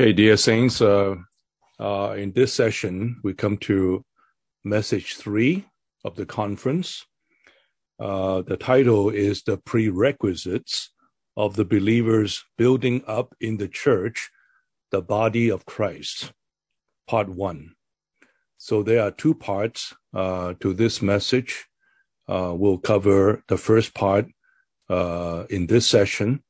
Okay, dear saints, uh, uh, in this session, we come to message three of the conference. Uh, the title is The Prerequisites of the Believers Building Up in the Church, the Body of Christ, Part One. So there are two parts uh, to this message. Uh, we'll cover the first part uh, in this session,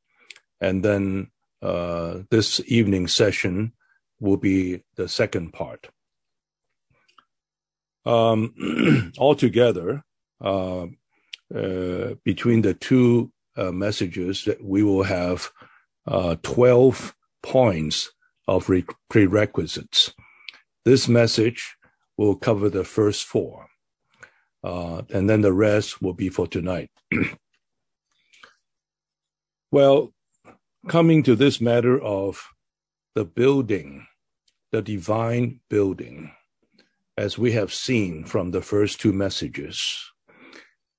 and then uh, this evening session will be the second part. Um, altogether, uh, uh, between the two uh, messages, that we will have uh, 12 points of re- prerequisites. This message will cover the first four, uh, and then the rest will be for tonight. well, coming to this matter of the building, the divine building, as we have seen from the first two messages.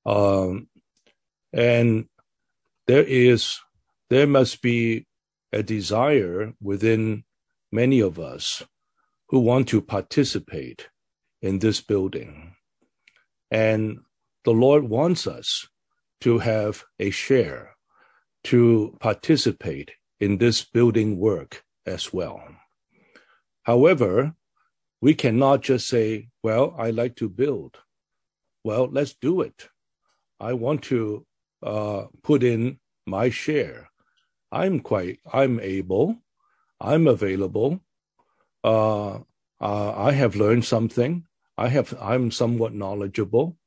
Um, and there is, there must be a desire within many of us who want to participate in this building. And the Lord wants us to have a share to participate in this building work as well. However, we cannot just say, well, I like to build. Well, let's do it. I want to uh, put in my share. I'm quite, I'm able, I'm available. Uh, uh, I have learned something. I have, I'm somewhat knowledgeable.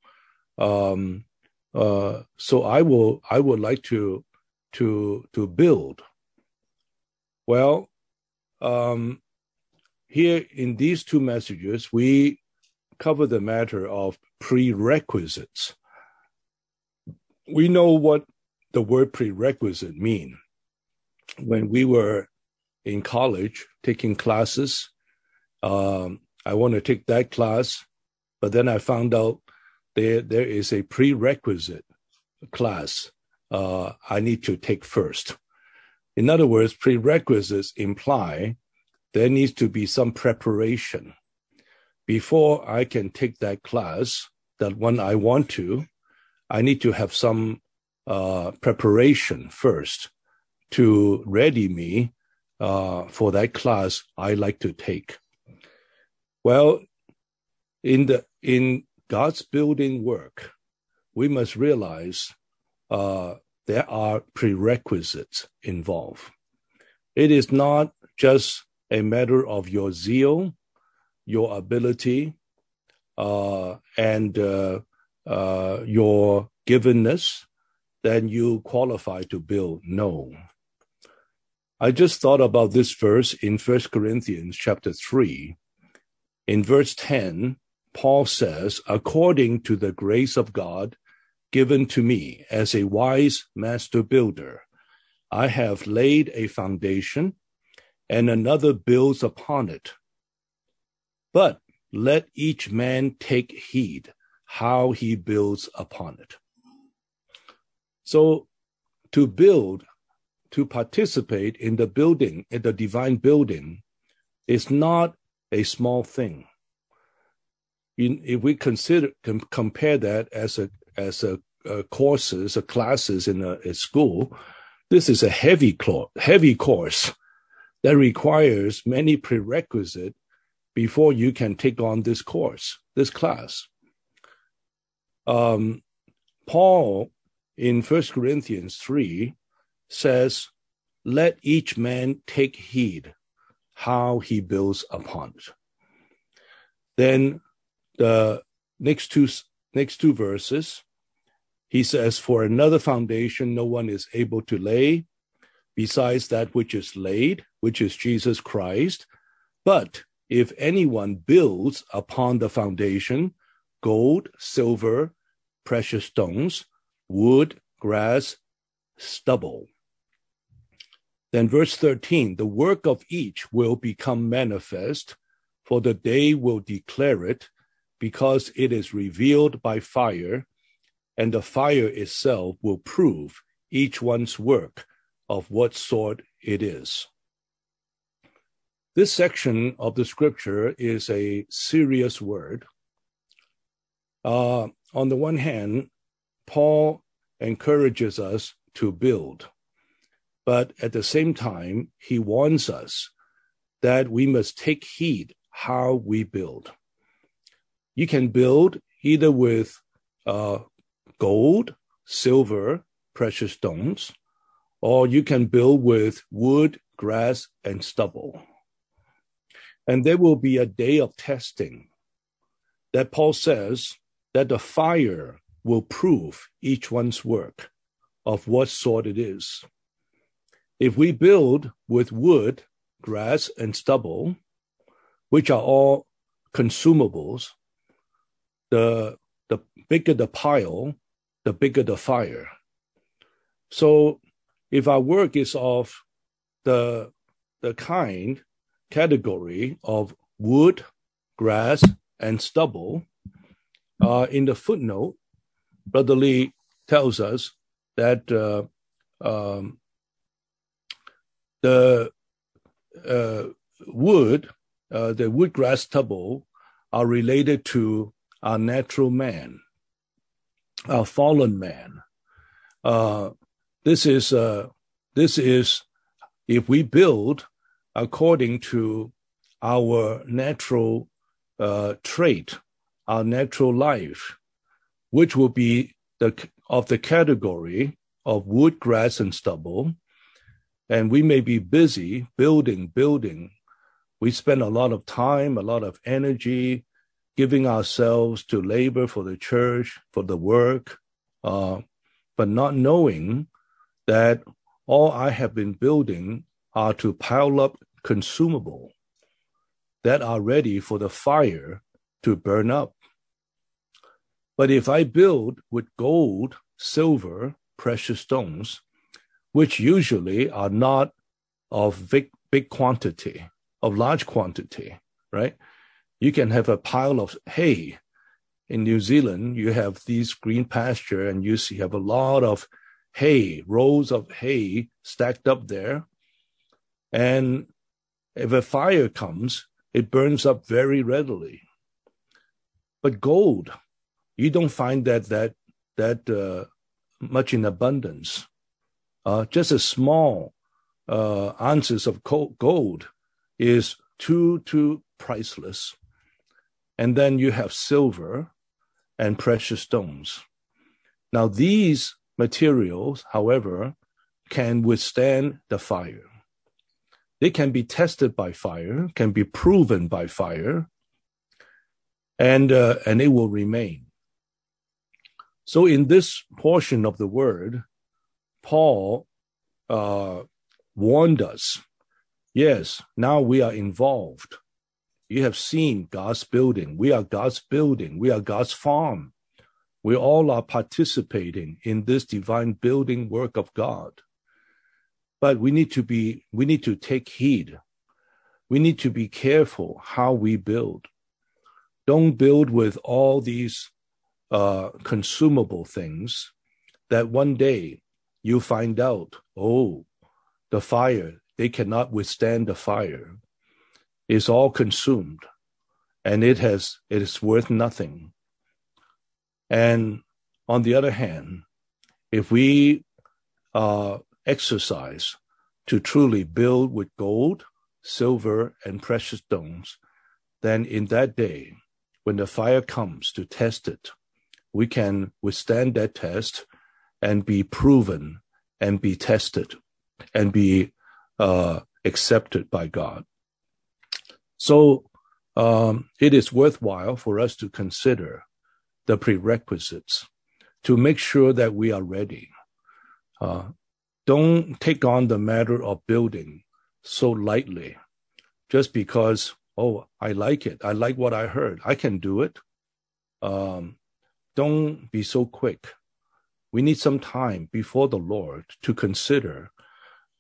Um, uh, so I will, I would like to to to build. Well, um, here in these two messages, we cover the matter of prerequisites. We know what the word prerequisite mean. When we were in college taking classes, um, I want to take that class, but then I found out there there is a prerequisite class uh, I need to take first. In other words, prerequisites imply there needs to be some preparation before I can take that class, that one I want to, I need to have some uh, preparation first to ready me uh, for that class I like to take. Well, in the in God's building work, we must realize uh, there are prerequisites involved. It is not just a matter of your zeal, your ability, uh, and uh, uh, your givenness, then you qualify to build. No. I just thought about this verse in First Corinthians chapter 3. In verse 10, Paul says, according to the grace of God, given to me as a wise master builder. I have laid a foundation, and another builds upon it. But let each man take heed how he builds upon it. So, to build, to participate in the building, in the divine building, is not a small thing. If we consider compare that as a as a, a courses or classes in a, a, school, this is a heavy cl- heavy course that requires many prerequisites before you can take on this course, this class. Um, Paul in First Corinthians 3 says, Let each man take heed how he builds upon it. Then the next two next two verses, he says, For another foundation no one is able to lay besides that which is laid, which is Jesus Christ. But if anyone builds upon the foundation gold, silver, precious stones, wood, grass, stubble. Then, verse 13 the work of each will become manifest, for the day will declare it, because it is revealed by fire, and the fire itself will prove each one's work of what sort it is. this section of the scripture is a serious word. Uh, on the one hand, Paul encourages us to build, but at the same time, he warns us that we must take heed how we build. You can build either with uh, gold, silver, precious stones, or you can build with wood, grass, and stubble. And there will be a day of testing that Paul says that the fire will prove each one's work of what sort it is. If we build with wood, grass, and stubble, which are all consumables, the, the bigger the pile, the bigger the fire. So if our work is of the, the kind category of wood, grass, and stubble. Uh, in the footnote, Brother Lee tells us that uh, um, the uh, wood, uh, the wood, grass, stubble are related to our natural man, our fallen man. Uh, this is uh, this is if we build according to our natural uh, trait, our natural life, which will be the of the category of wood, grass, and stubble. And we may be busy building, building. We spend a lot of time, a lot of energy, giving ourselves to labor for the church, for the work, uh, but not knowing that all I have been building are to pile up consumable that are ready for the fire to burn up. But if I build with gold, silver, precious stones, which usually are not of big, big quantity, of large quantity, right? You can have a pile of hay. In New Zealand, you have these green pasture and you see have a lot of hay, rows of hay stacked up there. And if a fire comes, it burns up very readily. But gold, you don't find that that that uh, much in abundance. Uh, just a small uh, ounces of gold is too too priceless. And then you have silver and precious stones. Now these materials, however, can withstand the fire. They can be tested by fire, can be proven by fire, and uh, and it will remain. So in this portion of the word, Paul uh, warned us. Yes, now we are involved. You have seen God's building. We are God's building. We are God's farm. We all are participating in this divine building work of God. But we need to be, we need to take heed. We need to be careful how we build. Don't build with all these uh, consumable things that one day you find out, oh, the fire, they cannot withstand the fire. It's all consumed and it has, it is worth nothing. And on the other hand, if we uh, exercise to truly build with gold, silver, and precious stones, then in that day, when the fire comes to test it, we can withstand that test and be proven and be tested and be uh, accepted by God. So um, it is worthwhile for us to consider the prerequisites to make sure that we are ready. Uh, don't take on the matter of building so lightly just because, oh, I like it. I like what I heard. I can do it. Um, don't be so quick. We need some time before the Lord to consider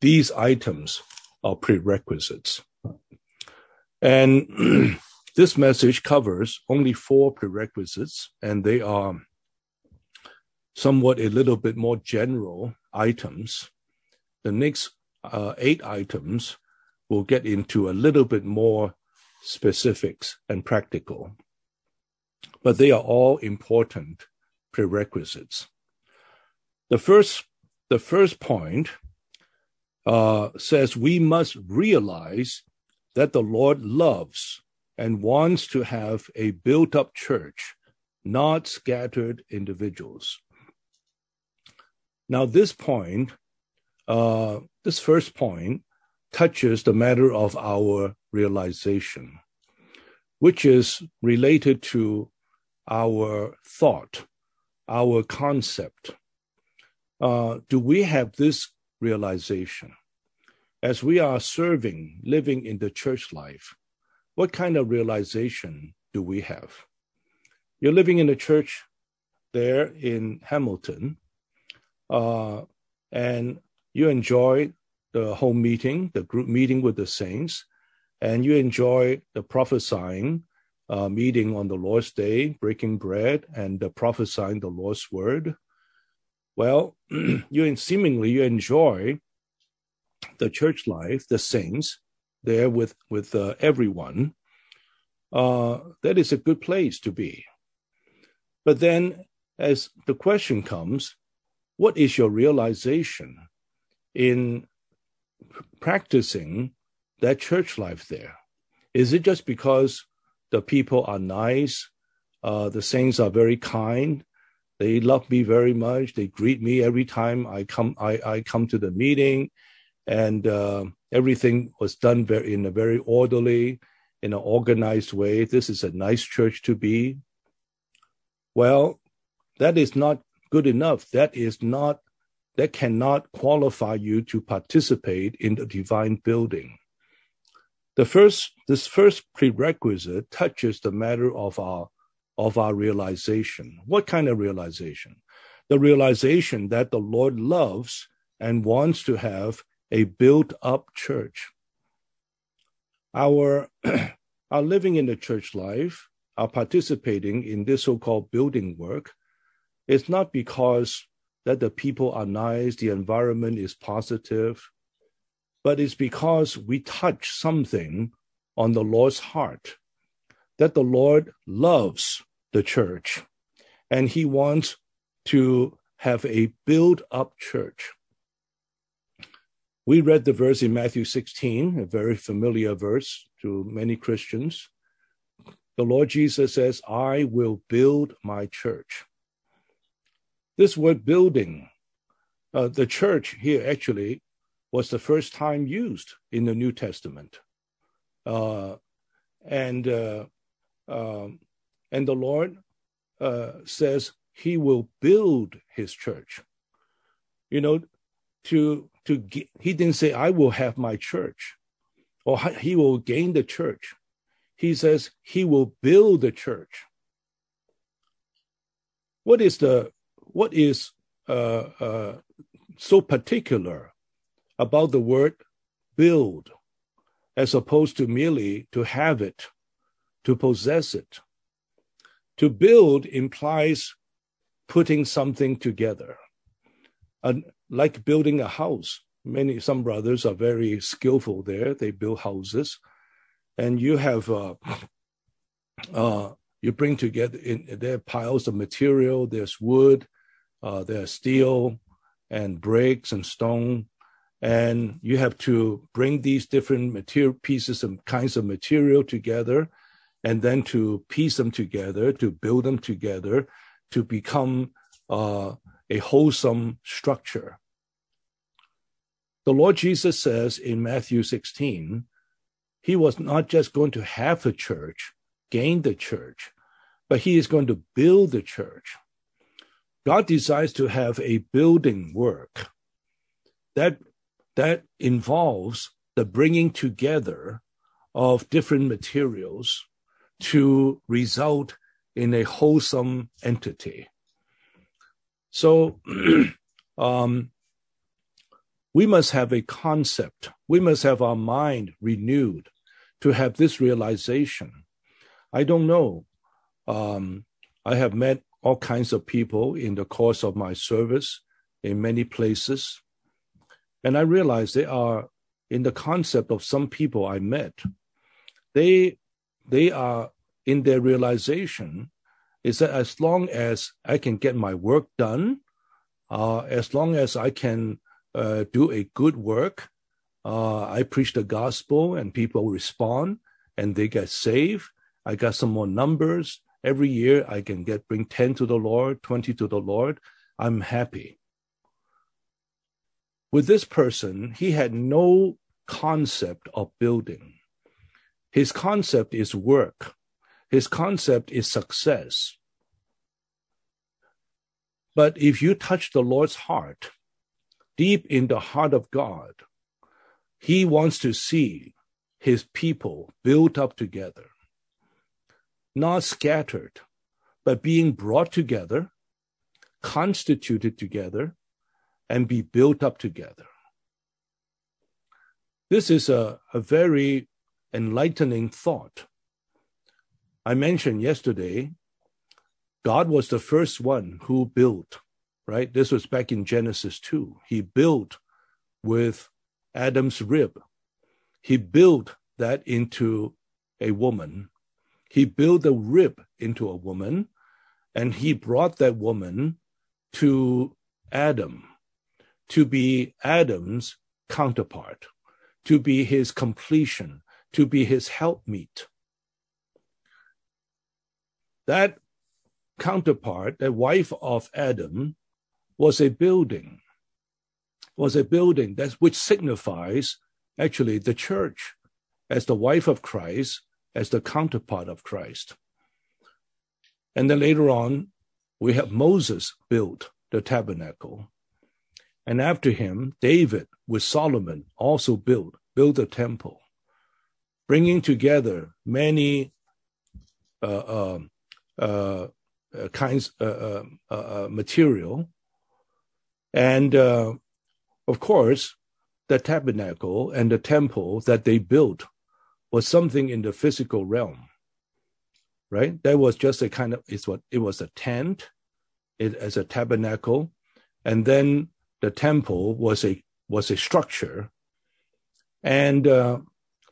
these items of prerequisites. And this message covers only four prerequisites, and they are somewhat a little bit more general items the next uh, eight items we'll get into a little bit more specifics and practical. But they are all important prerequisites. The first, the first point uh, says we must realize that the Lord loves and wants to have a built up church, not scattered individuals. Now, this point, uh, this first point, touches the matter of our realization, which is related to our thought, our concept. Uh, do we have this realization? As we are serving, living in the church life, what kind of realization do we have? You're living in a church there in Hamilton, uh, and you enjoy the home meeting, the group meeting with the saints, and you enjoy the prophesying uh, meeting on the Lord's Day, breaking bread and uh, prophesying the Lord's word. Well, you seemingly you enjoy the church life, the saints there with with uh, everyone. Uh, that is a good place to be. But then, as the question comes, what is your realization in practicing that church life there? Is it just because the people are nice, uh, the saints are very kind, they love me very much, they greet me every time I come I, I come to the meeting, and uh, everything was done very, in a very orderly, in an organized way. This is a nice church to be. Well, that is not good enough. That is not that cannot qualify you to participate in the divine building. The first, this first prerequisite touches the matter of our, of our realization. What kind of realization? The realization that the Lord loves and wants to have a built up church. Our, our living in the church life, our participating in this so called building work, is not because that the people are nice, the environment is positive, but it's because we touch something on the Lord's heart that the Lord loves the church and he wants to have a built up church. We read the verse in Matthew 16, a very familiar verse to many Christians. The Lord Jesus says, I will build my church. This word building, uh, the church here actually was the first time used in the New Testament. Uh, and uh, um, and the Lord uh, says He will build His church. You know, to to get, He didn't say I will have my church, or He will gain the church. He says He will build the church. What is the what is uh, uh, so particular about the word build as opposed to merely to have it, to possess it? To build implies putting something together. And like building a house, many some brothers are very skillful there. They build houses, and you have uh, uh, you bring together in there piles of material. There's wood, uh, there's steel and bricks and stone, and you have to bring these different material pieces and kinds of material together, and then to piece them together, to build them together, to become uh, a wholesome structure. The Lord Jesus says in Matthew 16, he was not just going to have a church, gain the church, but he is going to build the church. God decides to have a building work that that involves the bringing together of different materials to result in a wholesome entity. So um, we must have a concept. We must have our mind renewed to have this realization. I don't know. Um, I have met all kinds of people in the course of my service in many places. And I realize they are in the concept of some people I met. They they are in their realization is that as long as I can get my work done, uh, as long as I can uh, do a good work, uh, I preach the gospel and people respond and they get saved. I got some more numbers. Every year I can get bring 10 to the Lord, 20 to the Lord. I'm happy. With this person, he had no concept of building. His concept is work. His concept is success. But if you touch the Lord's heart, deep in the heart of God, He wants to see His people built up together, not scattered, but being brought together, constituted together, and be built up together. This is a, a very enlightening thought. I mentioned yesterday, God was the first one who built, right? This was back in Genesis 2. He built with Adam's rib. He built that into a woman. He built a rib into a woman, and he brought that woman to Adam to be Adam's counterpart, to be his completion, to be his helpmeet. That counterpart, the wife of Adam, was a building, was a building that which signifies actually the church as the wife of Christ, as the counterpart of Christ. And then later on, we have Moses built the tabernacle. And after him, David with Solomon also built, built a temple, bringing together many uh, uh, uh, kinds uh, uh, uh, material. And of course, the tabernacle and the temple that they built was something in the physical realm, right? That was just a kind of it's what it was a tent, it as a tabernacle, and then the temple was a was a structure, and uh,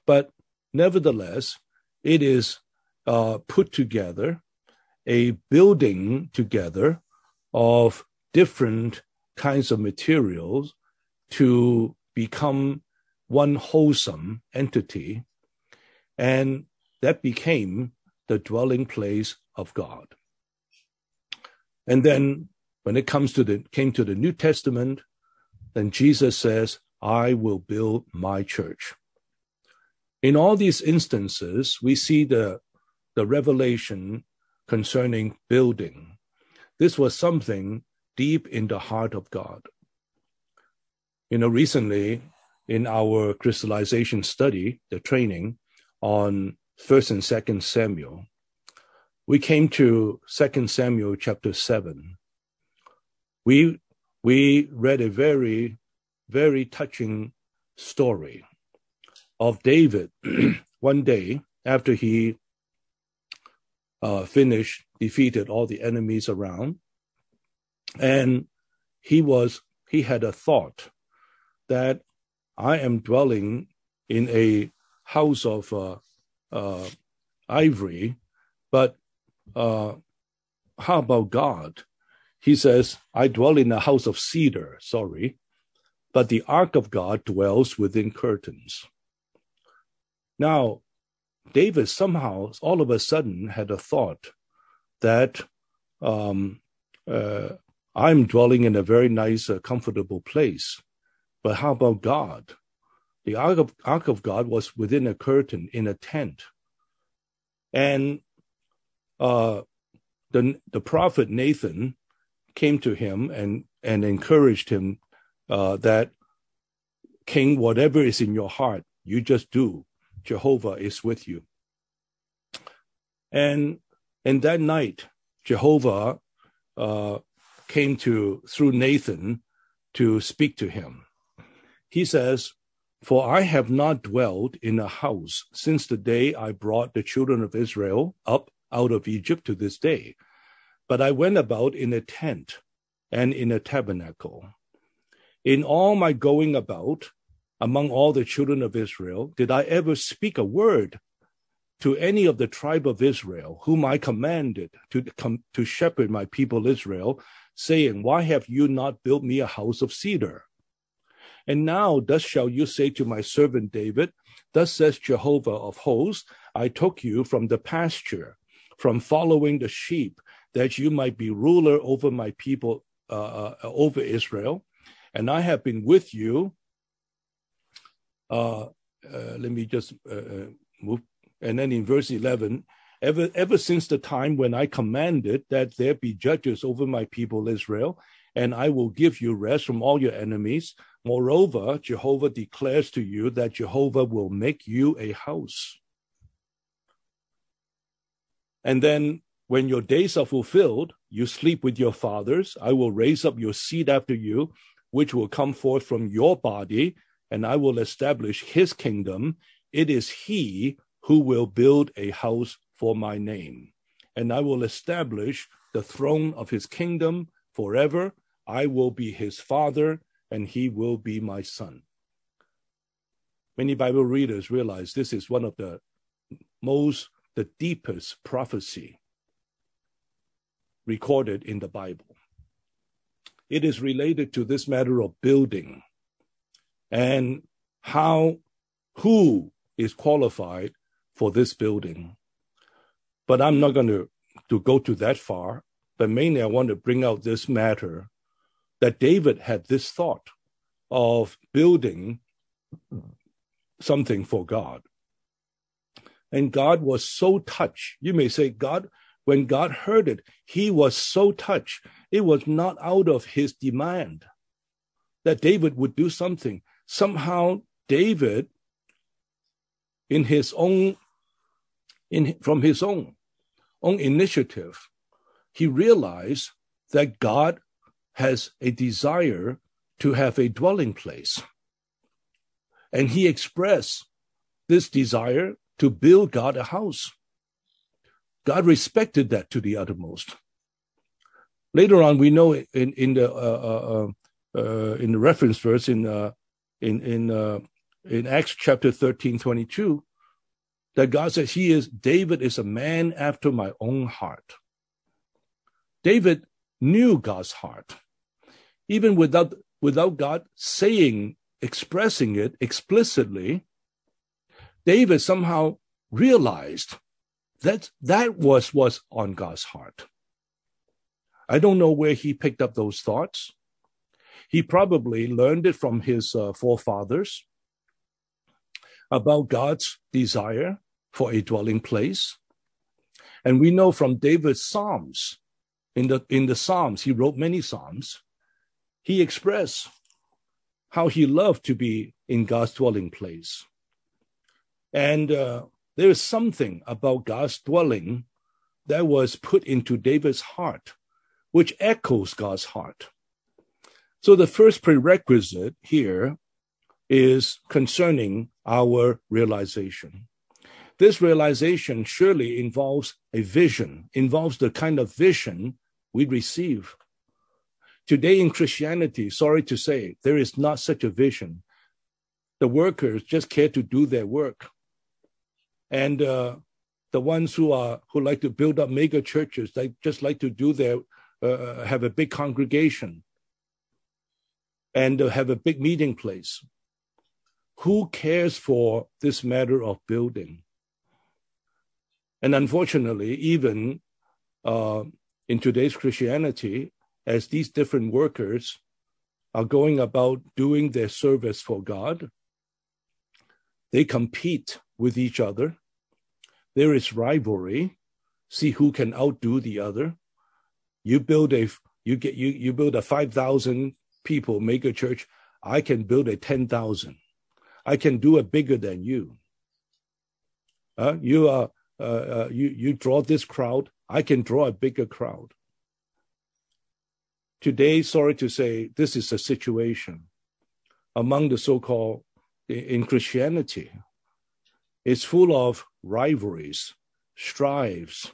but nevertheless, it is uh, put together, a building together of different kinds of materials to become one wholesome entity, and that became the dwelling place of God. And then when it comes to the came to the New Testament, then Jesus says, I will build my church. In all these instances, we see the, the revelation concerning building. This was something deep in the heart of God. You know, recently in our crystallization study, the training on first and second Samuel, we came to second Samuel chapter seven we we read a very very touching story of David one day after he uh, finished defeated all the enemies around and he was he had a thought that I am dwelling in a house of uh, uh, ivory, but uh, how about God? he says, I dwell in a house of cedar, sorry, but the ark of God dwells within curtains. Now, David somehow, all of a sudden, had a thought that um, uh, I'm dwelling in a very nice, uh, comfortable place, but how about God? The ark of, ark of God was within a curtain in a tent. And uh, the, the prophet Nathan came to him and, and encouraged him uh, that, King, whatever is in your heart, you just do. Jehovah is with you. And and that night, Jehovah uh, came to through Nathan to speak to him. He says, "For I have not dwelled in a house since the day I brought the children of Israel up out of Egypt to this day, but I went about in a tent and in a tabernacle. In all my going about, among all the children of Israel, did I ever speak a word to any of the tribe of Israel, whom I commanded to, come, to shepherd my people Israel, saying, Why have you not built me a house of cedar? And now thus shall you say to my servant David, Thus says Jehovah of hosts, I took you from the pasture, from following the sheep, that you might be ruler over my people, uh, uh, over Israel. And I have been with you. Uh, uh let me just uh, uh, move. And then in verse 11, ever, ever since the time when I commanded that there be judges over my people Israel, and I will give you rest from all your enemies. Moreover, Jehovah declares to you that Jehovah will make you a house. And then when your days are fulfilled, you sleep with your fathers. I will raise up your seed after you, which will come forth from your body, and I will establish his kingdom. It is he who will build a house for my name, and I will establish the throne of his kingdom forever. I will be his father, and he will be my son. Many Bible readers realize this is one of the most, the deepest prophecy recorded in the Bible. It is related to this matter of building and how, who is qualified for this building. But I'm not going to, to go to that far, but mainly I want to bring out this matter that David had this thought of building something for God. And God was so touched. You may say, God, when God heard it, he was so touched. It was not out of his demand that David would do something. Somehow, David, in his own, in, from his own, own initiative, he realized that God has a desire to have a dwelling place. And he expressed this desire to build God a house. God respected that to the uttermost. Later on, we know in, in the uh, uh, uh, in the reference verse in uh, in in uh, in Acts chapter 13, 22, that God says he is David is a man after my own heart. David knew God's heart even without without God saying, expressing it explicitly, David somehow realized that that was was on God's heart. I don't know where he picked up those thoughts. He probably learned it from his uh, forefathers about God's desire for a dwelling place. And we know from David's Psalms, in the, in the Psalms, he wrote many Psalms he expressed how he loved to be in God's dwelling place. And uh, there is something about God's dwelling that was put into David's heart, which echoes God's heart. So the first prerequisite here is concerning our realization. This realization surely involves a vision, involves the kind of vision we receive Today in Christianity, sorry to say, there is not such a vision. The workers just care to do their work. And uh, the ones who are who like to build up mega churches, they just like to do their uh, uh have a big congregation and uh, have a big meeting place. Who cares for this matter of building? And unfortunately, even uh, in today's Christianity, as these different workers are going about doing their service for God, they compete with each other. There is rivalry. See who can outdo the other. You build a you get you you build a five thousand people mega church. I can build a ten thousand. I can do it bigger than you. Uh, you are uh, uh, you you draw this crowd. I can draw a bigger crowd. Today, sorry to say, this is a situation among the so-called in Christianity. It's full of rivalries, strives,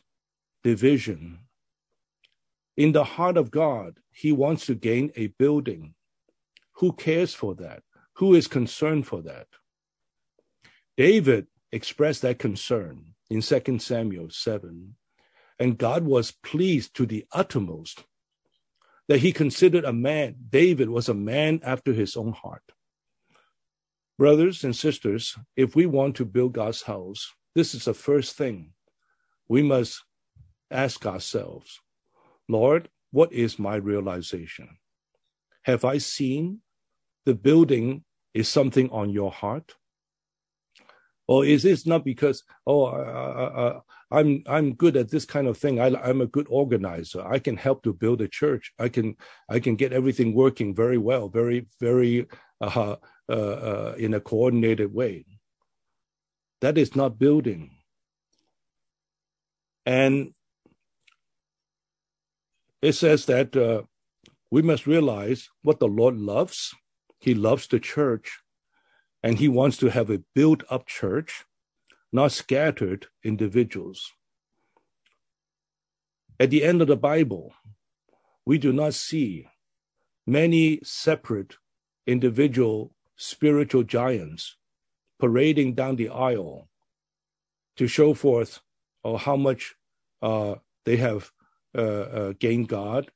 division. In the heart of God, He wants to gain a building. Who cares for that? Who is concerned for that? David expressed that concern in 2 Samuel 7, and God was pleased to the uttermost that he considered a man, David was a man after his own heart. Brothers and sisters, if we want to build God's house, this is the first thing we must ask ourselves Lord, what is my realization? Have I seen the building is something on your heart? Or is this not because, oh, uh, uh, I'm I'm good at this kind of thing. I, I'm a good organizer. I can help to build a church. I can I can get everything working very well, very very uh, uh, uh, in a coordinated way. That is not building. And it says that uh, we must realize what the Lord loves. He loves the church, and He wants to have a built up church not scattered individuals. At the end of the Bible, we do not see many separate individual spiritual giants parading down the aisle to show forth uh, how much uh, they have uh, uh, gained God,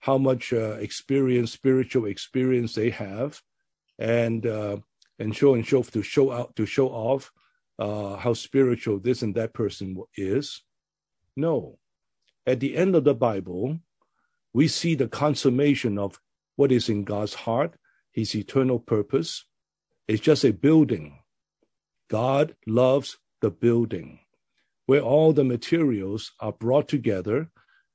how much uh, experience, spiritual experience they have, and uh, and show and show to show out to show off uh, how spiritual this and that person is. No. At the end of the Bible, we see the consummation of what is in God's heart, his eternal purpose. It's just a building. God loves the building, where all the materials are brought together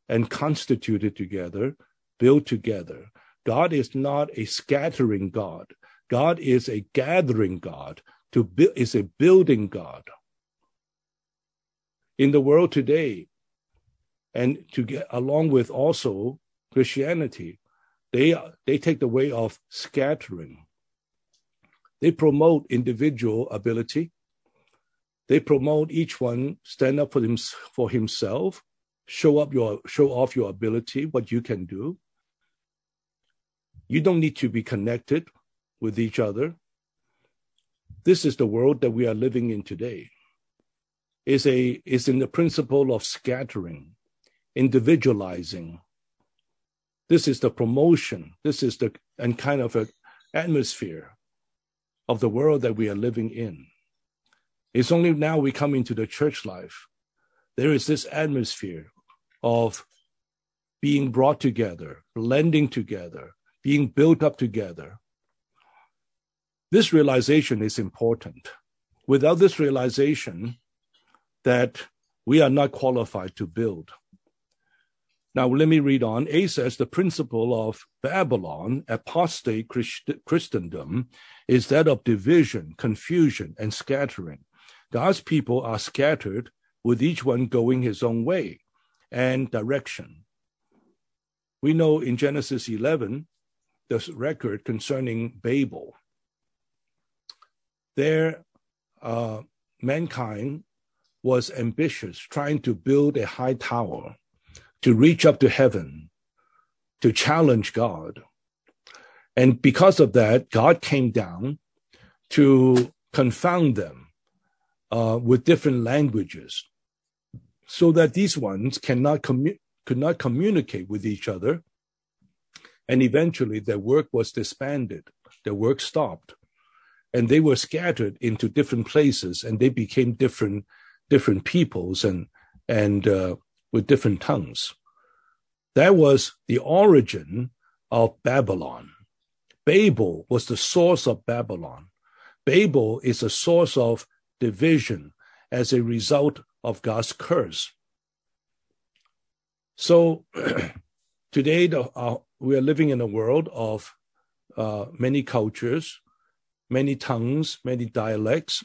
and constituted together, built together. God is not a scattering God. God is a gathering God to build is a building God. In the world today, and to get along with also Christianity, they they take the way of scattering. They promote individual ability. They promote each one stand up for him for himself, show up your show off your ability, what you can do. You don't need to be connected with each other. This is the world that we are living in today. Is a is in the principle of scattering, individualizing. This is the promotion. This is the and kind of a atmosphere of the world that we are living in. It's only now we come into the church life. There is this atmosphere of being brought together, blending together, being built up together, this realization is important. Without this realization that we are not qualified to build. Now, let me read on. A says the principle of Babylon, apostate Christ- Christendom, is that of division, confusion, and scattering. God's people are scattered, with each one going his own way and direction. We know in Genesis 11, the record concerning Babel there uh, mankind was ambitious, trying to build a high tower to reach up to heaven, to challenge God. And because of that, God came down to confound them uh, with different languages so that these ones cannot commu- could not communicate with each other. And eventually their work was disbanded, their work stopped and they were scattered into different places and they became different different peoples and and uh, with different tongues. That was the origin of babylon. Babel was the source of babylon. Babel is a source of division as a result of god's curse. So today the, uh, we are living in a world of uh, many cultures many tongues, many dialects.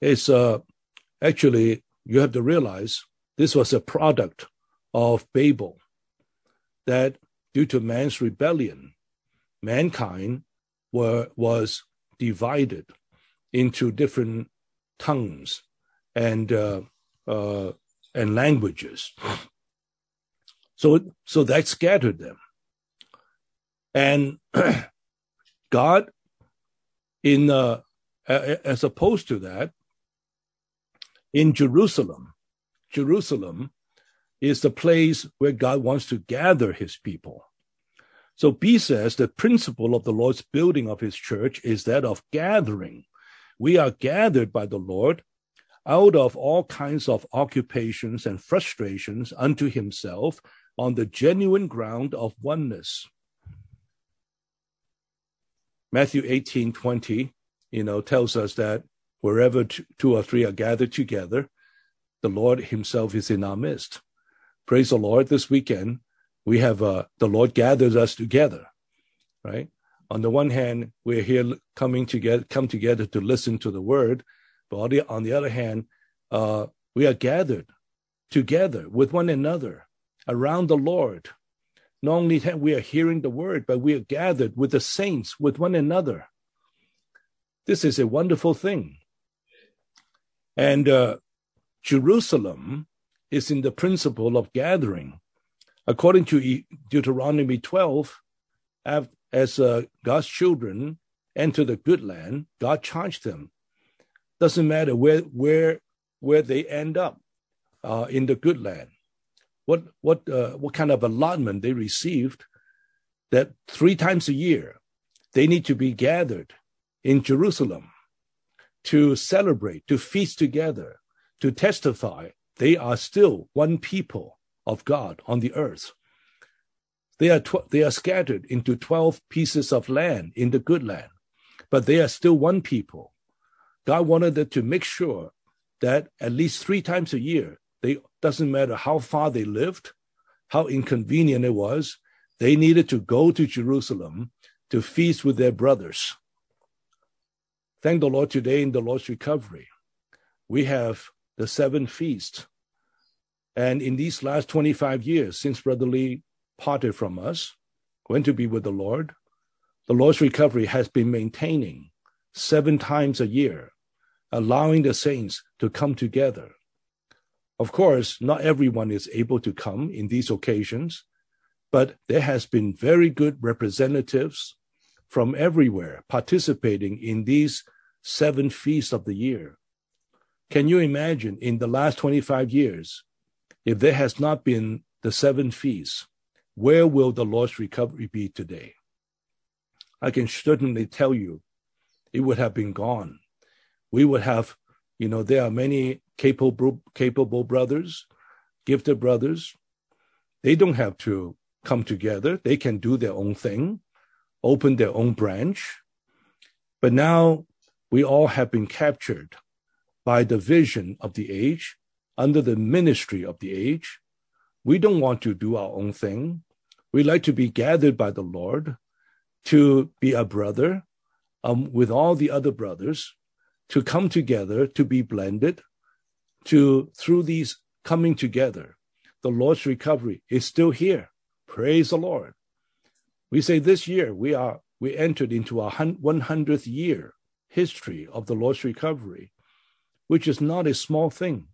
It's uh, actually, you have to realize this was a product of Babel, that due to man's rebellion, mankind were, was divided into different tongues and uh, uh, and languages. So so that scattered them, and God, in uh, as opposed to that, in Jerusalem, Jerusalem is the place where God wants to gather his people. So B says the principle of the Lord's building of his church is that of gathering. We are gathered by the Lord out of all kinds of occupations and frustrations unto himself on the genuine ground of oneness. Matthew 18, 20, you know, tells us that wherever two or three are gathered together, the Lord himself is in our midst. Praise the Lord. This weekend, we have uh, the Lord gathers us together, right? On the one hand, we're here coming together, come together to listen to the word, but on the, on the other hand, uh, we are gathered together with one another around the Lord. Not only that we are hearing the word, but we are gathered with the saints, with one another. This is a wonderful thing. And uh, Jerusalem is in the principle of gathering. According to Deuteronomy 12, as uh, God's children enter the good land, God charged them. Doesn't matter where where where they end up uh, in the good land, what what uh, what kind of allotment they received. That three times a year, they need to be gathered in Jerusalem to celebrate, to feast together, to testify they are still one people of God on the earth. They are, tw- they are scattered into 12 pieces of land in the good land, but they are still one people. God wanted them to make sure that at least three times a year, they doesn't matter how far they lived, how inconvenient it was, they needed to go to Jerusalem to feast with their brothers. Thank the Lord today in the Lord's recovery. We have the seven feasts and in these last 25 years, since Brother Lee parted from us, went to be with the Lord, the Lord's recovery has been maintaining seven times a year, allowing the saints to come together. Of course, not everyone is able to come in these occasions, but there has been very good representatives from everywhere participating in these seven feasts of the year. Can you imagine in the last 25 years, if there has not been the seven feasts, where will the Lord's recovery be today? I can certainly tell you it would have been gone. We would have, you know, there are many capable, capable brothers, gifted brothers. They don't have to come together. They can do their own thing, open their own branch. But now we all have been captured by the vision of the age under the ministry of the age. We don't want to do our own thing. We like to be gathered by the Lord to be a brother um, with all the other brothers, to come together, to be blended, to through these coming together, the Lord's recovery is still here. Praise the Lord. We say this year we are we entered into a 100th year history of the Lord's recovery, which is not a small thing.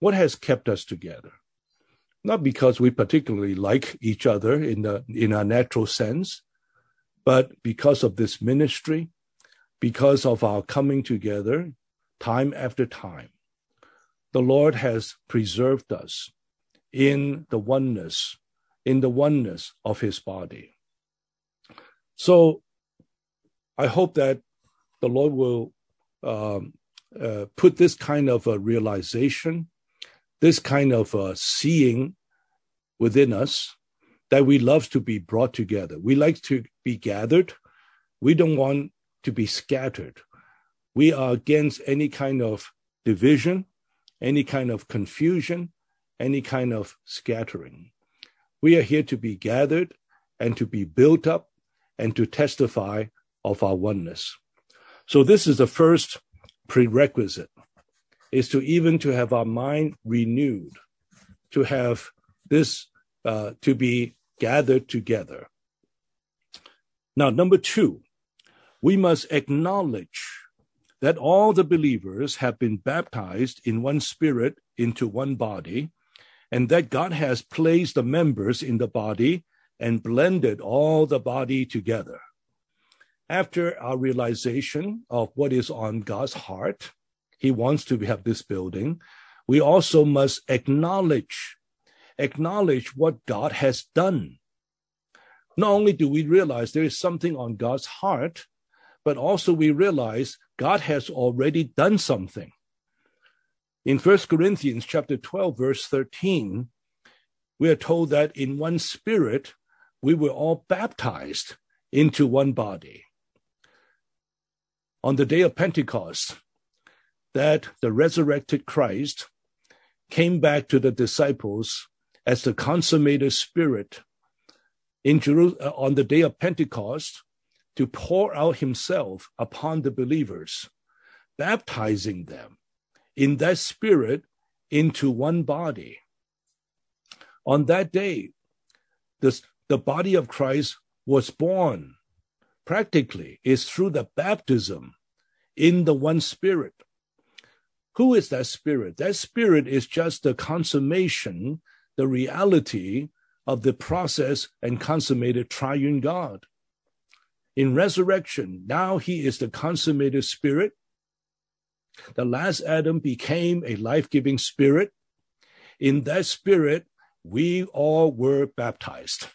What has kept us together? Not because we particularly like each other in the in our natural sense, but because of this ministry, because of our coming together time after time. The Lord has preserved us in the oneness, in the oneness of his body. So I hope that the Lord will um, uh, put this kind of a realization this kind of uh, seeing within us that we love to be brought together. We like to be gathered. We don't want to be scattered. We are against any kind of division, any kind of confusion, any kind of scattering. We are here to be gathered and to be built up and to testify of our oneness. So this is the first prerequisite is to even to have our mind renewed, to have this uh, to be gathered together. Now, number two, we must acknowledge that all the believers have been baptized in one spirit into one body, and that God has placed the members in the body and blended all the body together. after our realization of what is on God's heart, He wants to have this building, we also must acknowledge, acknowledge what God has done. Not only do we realize there is something on God's heart, but also we realize God has already done something. In 1 Corinthians chapter 12, verse 13, we are told that in one spirit we were all baptized into one body. On the day of Pentecost, that the resurrected Christ came back to the disciples as the consummated spirit in Jerusalem uh, on the day of Pentecost to pour out himself upon the believers, baptizing them in that spirit into one body. On that day, this, the body of Christ was born. Practically, is through the baptism in the one spirit. Who is that spirit? That spirit is just the consummation, the reality of the process and consummated triune God. In resurrection, now he is the consummated spirit. The last Adam became a life giving spirit. In that spirit, we all were baptized.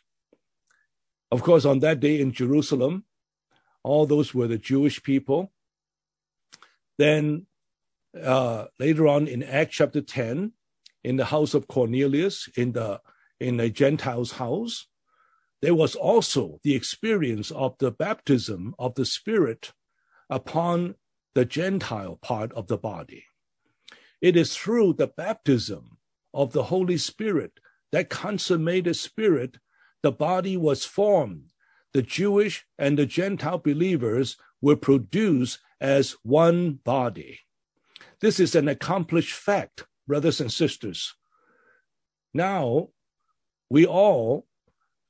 Of course, on that day in Jerusalem, all those were the Jewish people. Then uh, later on in Acts chapter 10, in the house of Cornelius, in the in a Gentile's house, there was also the experience of the baptism of the Spirit upon the Gentile part of the body. It is through the baptism of the Holy Spirit, that consummated Spirit, the body was formed. The Jewish and the Gentile believers were produced as one body. This is an accomplished fact, brothers and sisters. Now, we all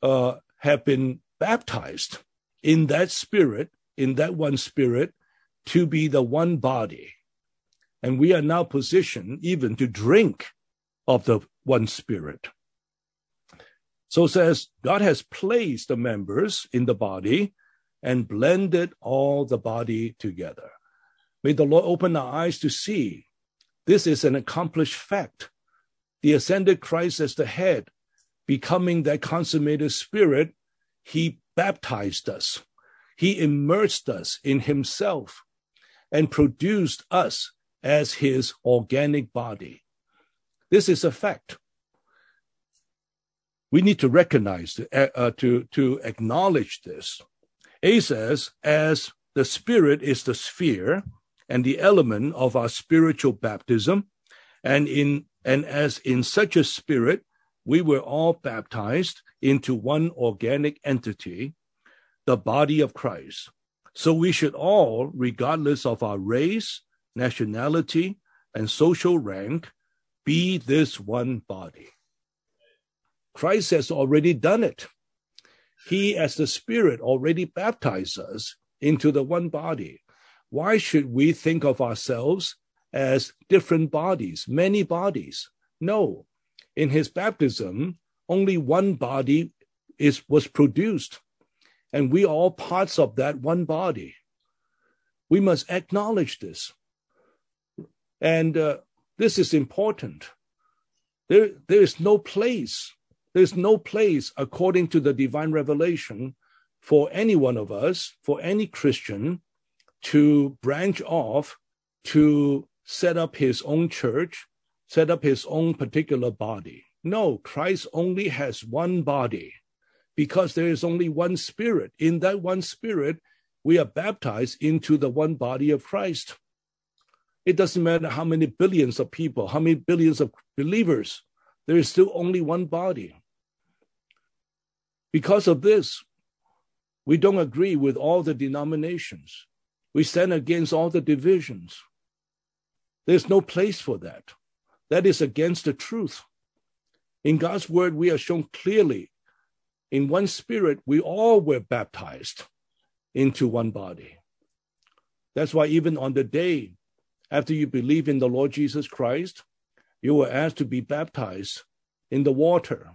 uh, have been baptized in that spirit, in that one spirit, to be the one body. And we are now positioned even to drink of the one spirit. So says God has placed the members in the body and blended all the body together. May the Lord open our eyes to see this is an accomplished fact. The ascended Christ as the head, becoming that consummated spirit, he baptized us. He immersed us in himself and produced us as his organic body. This is a fact we need to recognize, uh, uh, to, to acknowledge this. A says, as the Spirit is the sphere and the element of our spiritual baptism, and in and as in such a spirit, we were all baptized into one organic entity, the body of Christ. So we should all, regardless of our race, nationality, and social rank, be this one body. Christ has already done it. He, as the Spirit, already baptized us into the one body. Why should we think of ourselves as different bodies, many bodies? No. In his baptism, only one body is, was produced, and we are all parts of that one body. We must acknowledge this. And uh, this is important. There, there is no place there's no place, according to the divine revelation, for any one of us, for any Christian, to branch off to set up his own church, set up his own particular body. No, Christ only has one body because there is only one spirit. In that one spirit, we are baptized into the one body of Christ. It doesn't matter how many billions of people, how many billions of believers, there is still only one body. Because of this, we don't agree with all the denominations. We stand against all the divisions. There's no place for that. That is against the truth. In God's word, we are shown clearly in one spirit, we all were baptized into one body. That's why, even on the day after you believe in the Lord Jesus Christ, you were asked to be baptized in the water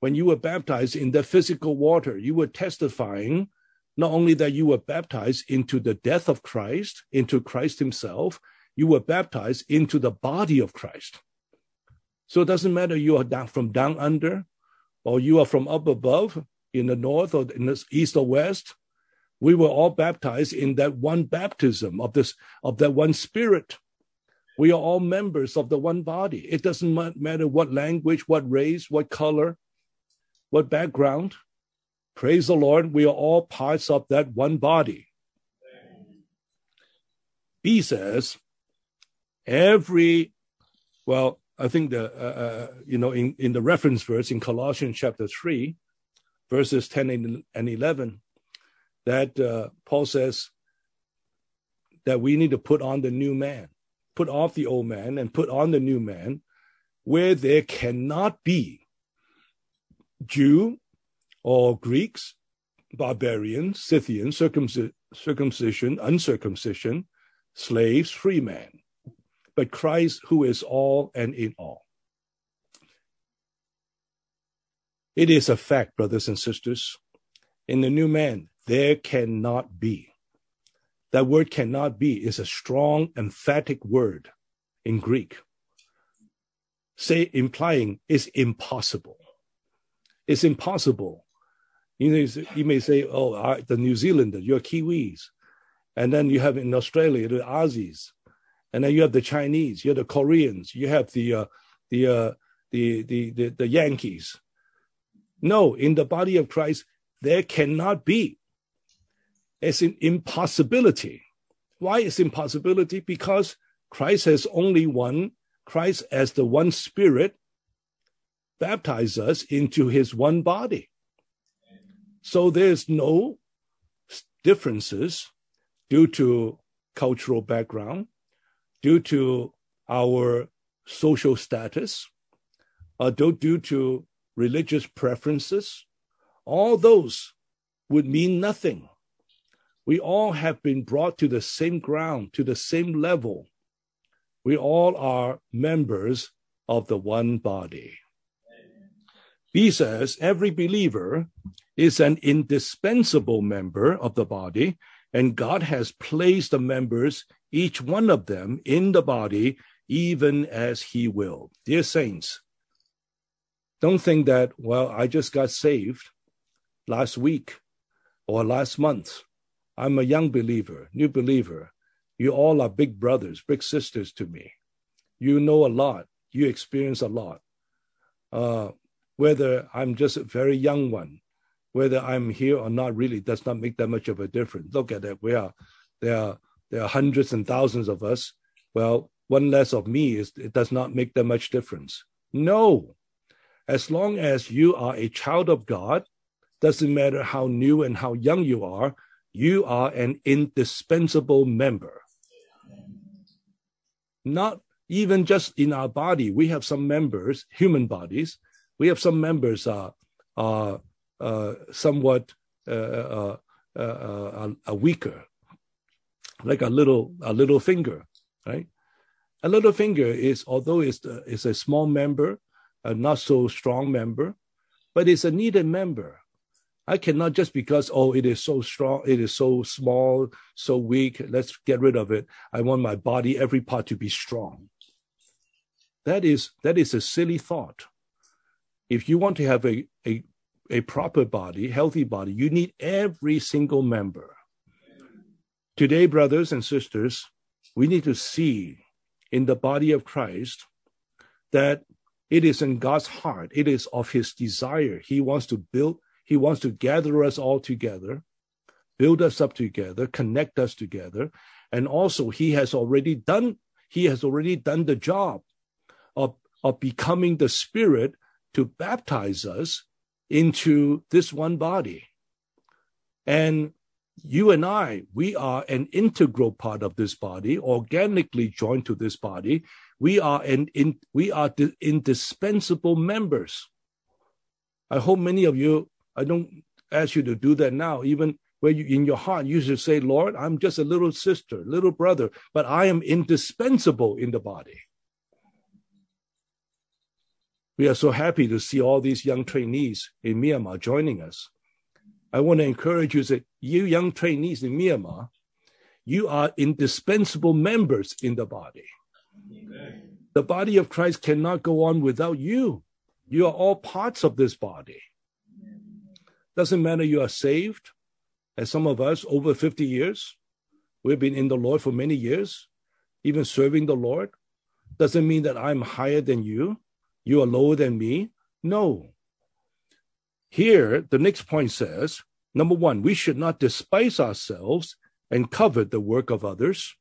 when you were baptized in the physical water, you were testifying not only that you were baptized into the death of Christ, into Christ himself, you were baptized into the body of Christ. So it doesn't matter you are down from down under or you are from up above in the north or in the east or west. We were all baptized in that one baptism of this, of that one spirit. We are all members of the one body. It doesn't matter what language, what race, what color, what background. Praise the Lord. We are all parts of that one body. B says, every, well, I think the, uh, uh, you know, in, in the reference verse in Colossians chapter 3, verses 10 and 11, that uh, Paul says that we need to put on the new man, put off the old man and put on the new man, where there cannot be Jew or Greeks, barbarians, Scythians, circumcision, uncircumcision, slaves, free man but Christ who is all and in all. It is a fact, brothers and sisters. In the new man, there cannot be. That word cannot be is a strong, emphatic word in Greek. Say implying it's impossible. It's impossible. You, know, you may say, oh, the New Zealander, you're Kiwis. And then you have in Australia, the Aussies and then you have the Chinese, you have the Koreans, you have the uh, the, uh, the, the the the Yankees. No, in the body of Christ, there cannot be. It's an impossibility. Why is impossibility? Because Christ has only one. Christ as the one Spirit baptize us into His one body. So there's no differences due to cultural background, due to our social status, uh, due to religious preferences, all those would mean nothing. We all have been brought to the same ground, to the same level. We all are members of the one body. B says every believer is an indispensable member of the body, and God has placed the members each one of them in the body, even as he will. Dear saints, don't think that, well, I just got saved last week or last month. I'm a young believer, new believer. You all are big brothers, big sisters to me. You know a lot. You experience a lot. Uh, whether I'm just a very young one, whether I'm here or not really does not make that much of a difference. Look at it. We are, there are there are hundreds and thousands of us. Well, one less of me is it does not make that much difference. No. As long as you are a child of God, doesn't matter how new and how young you are, you are an indispensable member. Not even just in our body, we have some members, human bodies, we have some members are uh, uh, somewhat uh, uh, uh, uh, uh weaker like a little a little finger, right? A little finger is although it's it's a small member, a not so strong member, but it's a needed member. I cannot just because oh it is so strong, it is so small, so weak. Let's get rid of it. I want my body, every part to be strong. That is that is a silly thought. If you want to have a, a, a proper body, healthy body, you need every single member. Today, brothers and sisters, we need to see in the body of Christ that it is in God's heart, it is of his desire. He wants to build, he wants to gather us all together, build us up together, connect us together. And also he has already done, he has already done the job of, of becoming the spirit to baptize us into this one body. And you and I, we are an integral part of this body, organically joined to this body. We are an in, we are indispensable members. I hope many of you, I don't ask you to do that now, even where you in your heart, you should say, Lord, I'm just a little sister, little brother, but I am indispensable in the body. We are so happy to see all these young trainees in Myanmar joining us. I want to encourage you to say, you young trainees in Myanmar, you are indispensable members in the body. The body of Christ cannot go on without you. You are all parts of this body. Doesn't matter you are saved, as some of us over 50 years, we've been in the Lord for many years, even serving the Lord. Doesn't mean that I'm higher than you, you are lower than me. No. Here, the next point says number one, we should not despise ourselves and covet the work of others.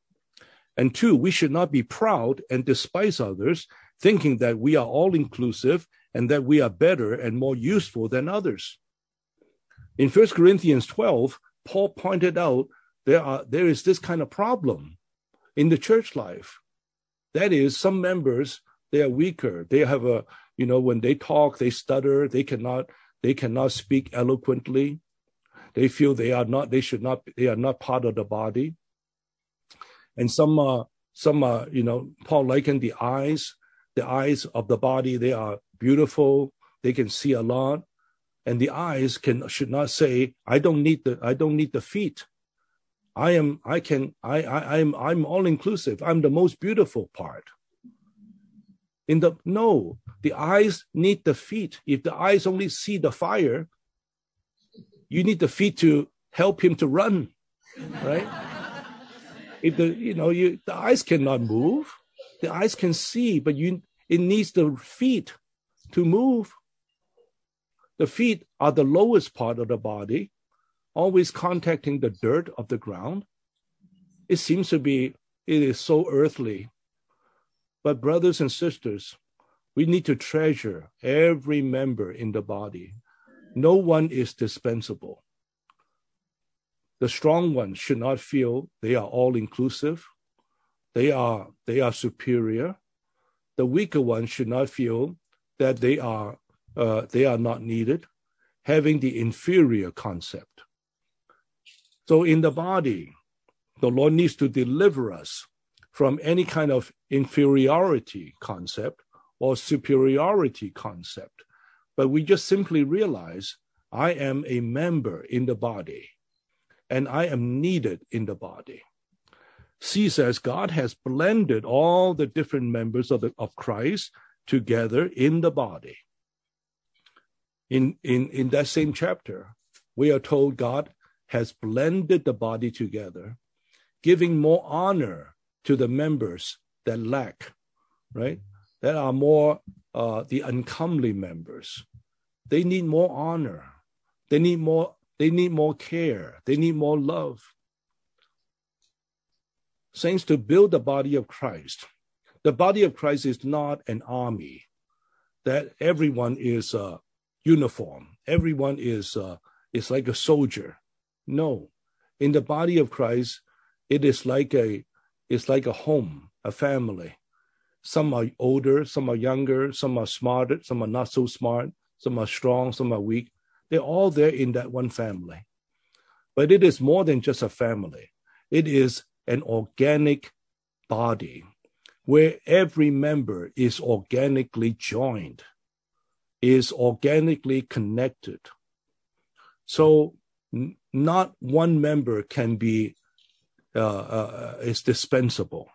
And two, we should not be proud and despise others, thinking that we are all inclusive and that we are better and more useful than others. In 1 Corinthians 12, Paul pointed out there, are, there is this kind of problem in the church life. That is, some members, they are weaker. They have a, you know, when they talk, they stutter, they cannot, they cannot speak eloquently. They feel they are not, they should not, they are not part of the body. And some, uh, some, uh, you know, Paul likened the eyes, the eyes of the body, they are beautiful. They can see a lot. And the eyes can, should not say, I don't need the, I don't need the feet. I am, I can, I, I, I'm, I'm all inclusive. I'm the most beautiful part. In the, no, the eyes need the feet. If the eyes only see the fire, you need the feet to help him to run, right? if the you know you the eyes cannot move, the eyes can see, but you it needs the feet to move. The feet are the lowest part of the body, always contacting the dirt of the ground. It seems to be it is so earthly. But brothers and sisters, we need to treasure every member in the body no one is dispensable. The strong ones should not feel they are all inclusive. They are, they are superior. The weaker ones should not feel that they are, uh, they are not needed, having the inferior concept. So in the body, the Lord needs to deliver us from any kind of inferiority concept or superiority concept but we just simply realize I am a member in the body and I am needed in the body. C says God has blended all the different members of, the, of Christ together in the body. In, in, in that same chapter, we are told God has blended the body together, giving more honor to the members that lack, right? That are more uh, the uncomely members. They need more honor. They need more, they need more care. They need more love. Saints, to build the body of Christ, the body of Christ is not an army that everyone is uh, uniform. Everyone is uh, is like a soldier. No, in the body of Christ, it is like a it's like a home, a family. Some are older, some are younger, some are smarter, some are not so smart some are strong, some are weak. They're all there in that one family. But it is more than just a family, it is an organic body where every member is organically joined, is organically connected. So n- not one member can be uh, uh, is dispensable.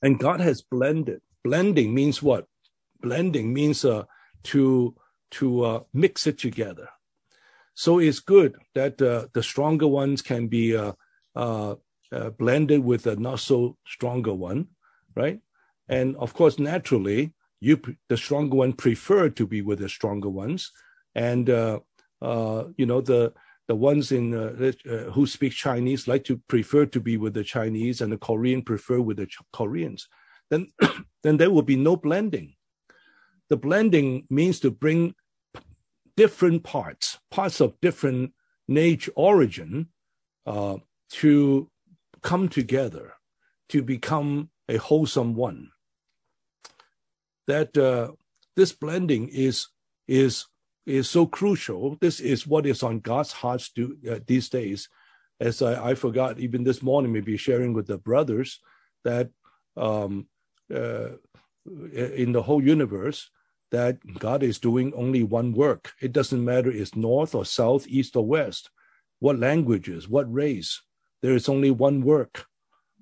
And God has blended. Blending means what? Blending means uh, to to uh, mix it together. So it's good that uh, the stronger ones can be uh, uh, uh blended with a not so stronger one, right? And of course, naturally, you the stronger one prefer to be with the stronger ones, and uh, you know the the ones in who speak Chinese like to prefer to be with the Chinese, and the Korean prefer with the Koreans. Then, then there will be no blending the blending means to bring different parts, parts of different nature origin, uh, to come together to become a wholesome one. That uh, this blending is is is so crucial. This is what is on God's hearts uh, these days. As I, I, forgot, even this morning, maybe sharing with the brothers that um, uh, in the whole universe, that God is doing only one work. It doesn't matter it's north or south, east or west. what languages, what race. There is only one work.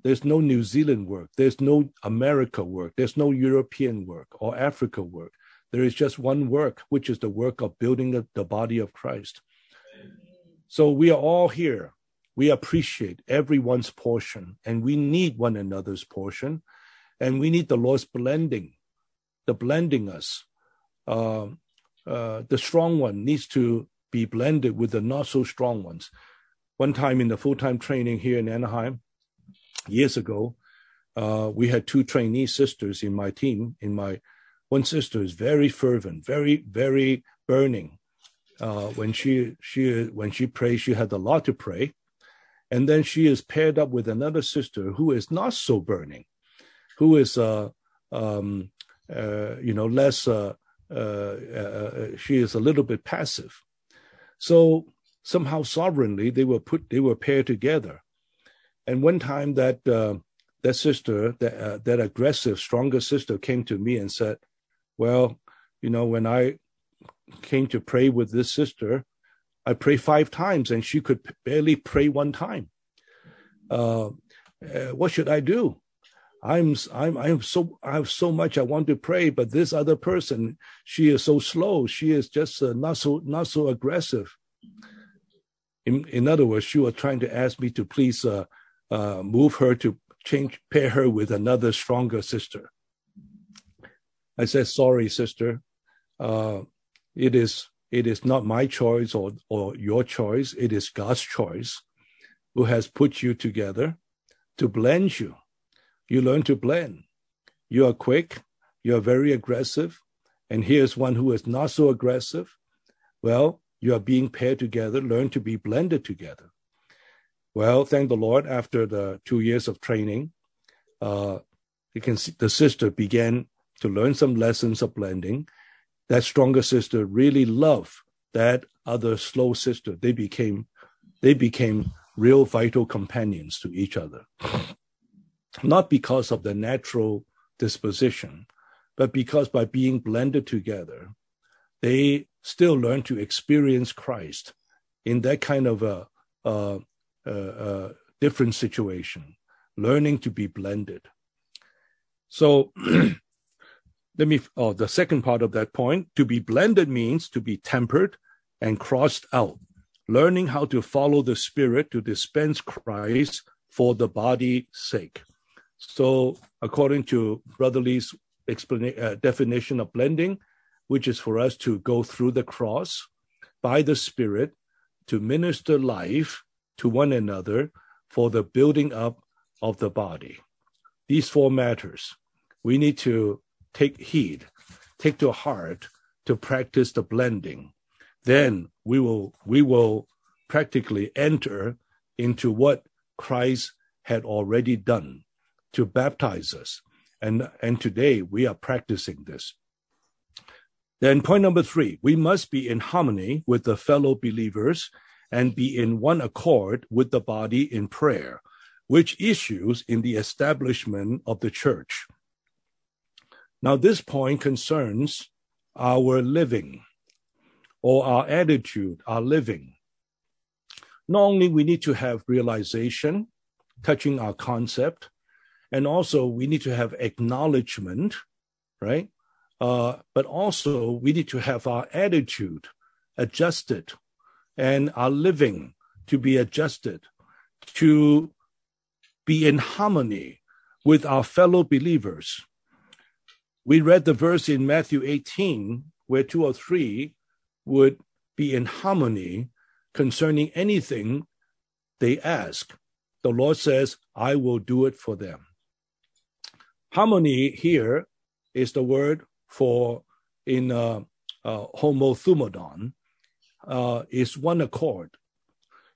There's no New Zealand work. There's no America work. There's no European work or Africa work. There is just one work, which is the work of building the, the body of Christ. So we are all here. We appreciate everyone's portion and we need one another's portion. And we need the Lord's blending, the blending us. Uh, uh, the strong one needs to be blended with the not so strong ones. One time in the full time training here in Anaheim, years ago, uh, we had two trainee sisters in my team. In my one sister is very fervent, very very burning. Uh, when she she when she prays, she had a lot to pray, and then she is paired up with another sister who is not so burning, who is uh, um, uh, you know less. Uh, Uh, uh, uh, she is a little bit passive, so somehow sovereignly they were put they were paired together, and one time that that sister that that aggressive stronger sister came to me and said, well, you know, when I came to pray with this sister, I pray five times and she could barely pray one time. Uh, uh, what should I do? I'm I'm I'm so I have so much I want to pray, but this other person, she is so slow. She is just uh, not so not so aggressive. In in other words, she was trying to ask me to please uh, uh, move her to change pair her with another stronger sister. I said, sorry, sister. Uh, it is it is not my choice or, or your choice. It is God's choice who has put you together to blend you. You learn to blend. You are quick. You are very aggressive. And here's one who is not so aggressive. Well, you are being paired together. Learn to be blended together. Well, thank the Lord. After the two years of training, uh, you can see the sister began to learn some lessons of blending. That stronger sister really loved that other slow sister. They became they became real vital companions to each other. Not because of the natural disposition, but because by being blended together, they still learn to experience Christ in that kind of a, a, a, a different situation, learning to be blended. So let me, oh, the second part of that point, to be blended means to be tempered and crossed out, learning how to follow the Spirit to dispense Christ for the body's sake. So, according to Brother Lee's uh, definition of blending, which is for us to go through the cross by the Spirit to minister life to one another for the building up of the body. These four matters. We need to take heed, take to heart to practice the blending, then we will we will practically enter into what Christ had already done to baptize us. And, and today we are practicing this. Then point number three, we must be in harmony with the fellow believers and be in one accord with the body in prayer, which issues in the establishment of the church. Now, this point concerns our living or our attitude, our living. Not only we need to have realization touching our concept, and also we need to have acknowledgement, right? Uh, but also we need to have our attitude adjusted and our living to be adjusted to be in harmony with our fellow believers we read the verse in Matthew 18 where two or three would be in harmony concerning anything they ask. The Lord says, I will do it for them. Harmony here is the word for in uh, uh, uh, is one accord.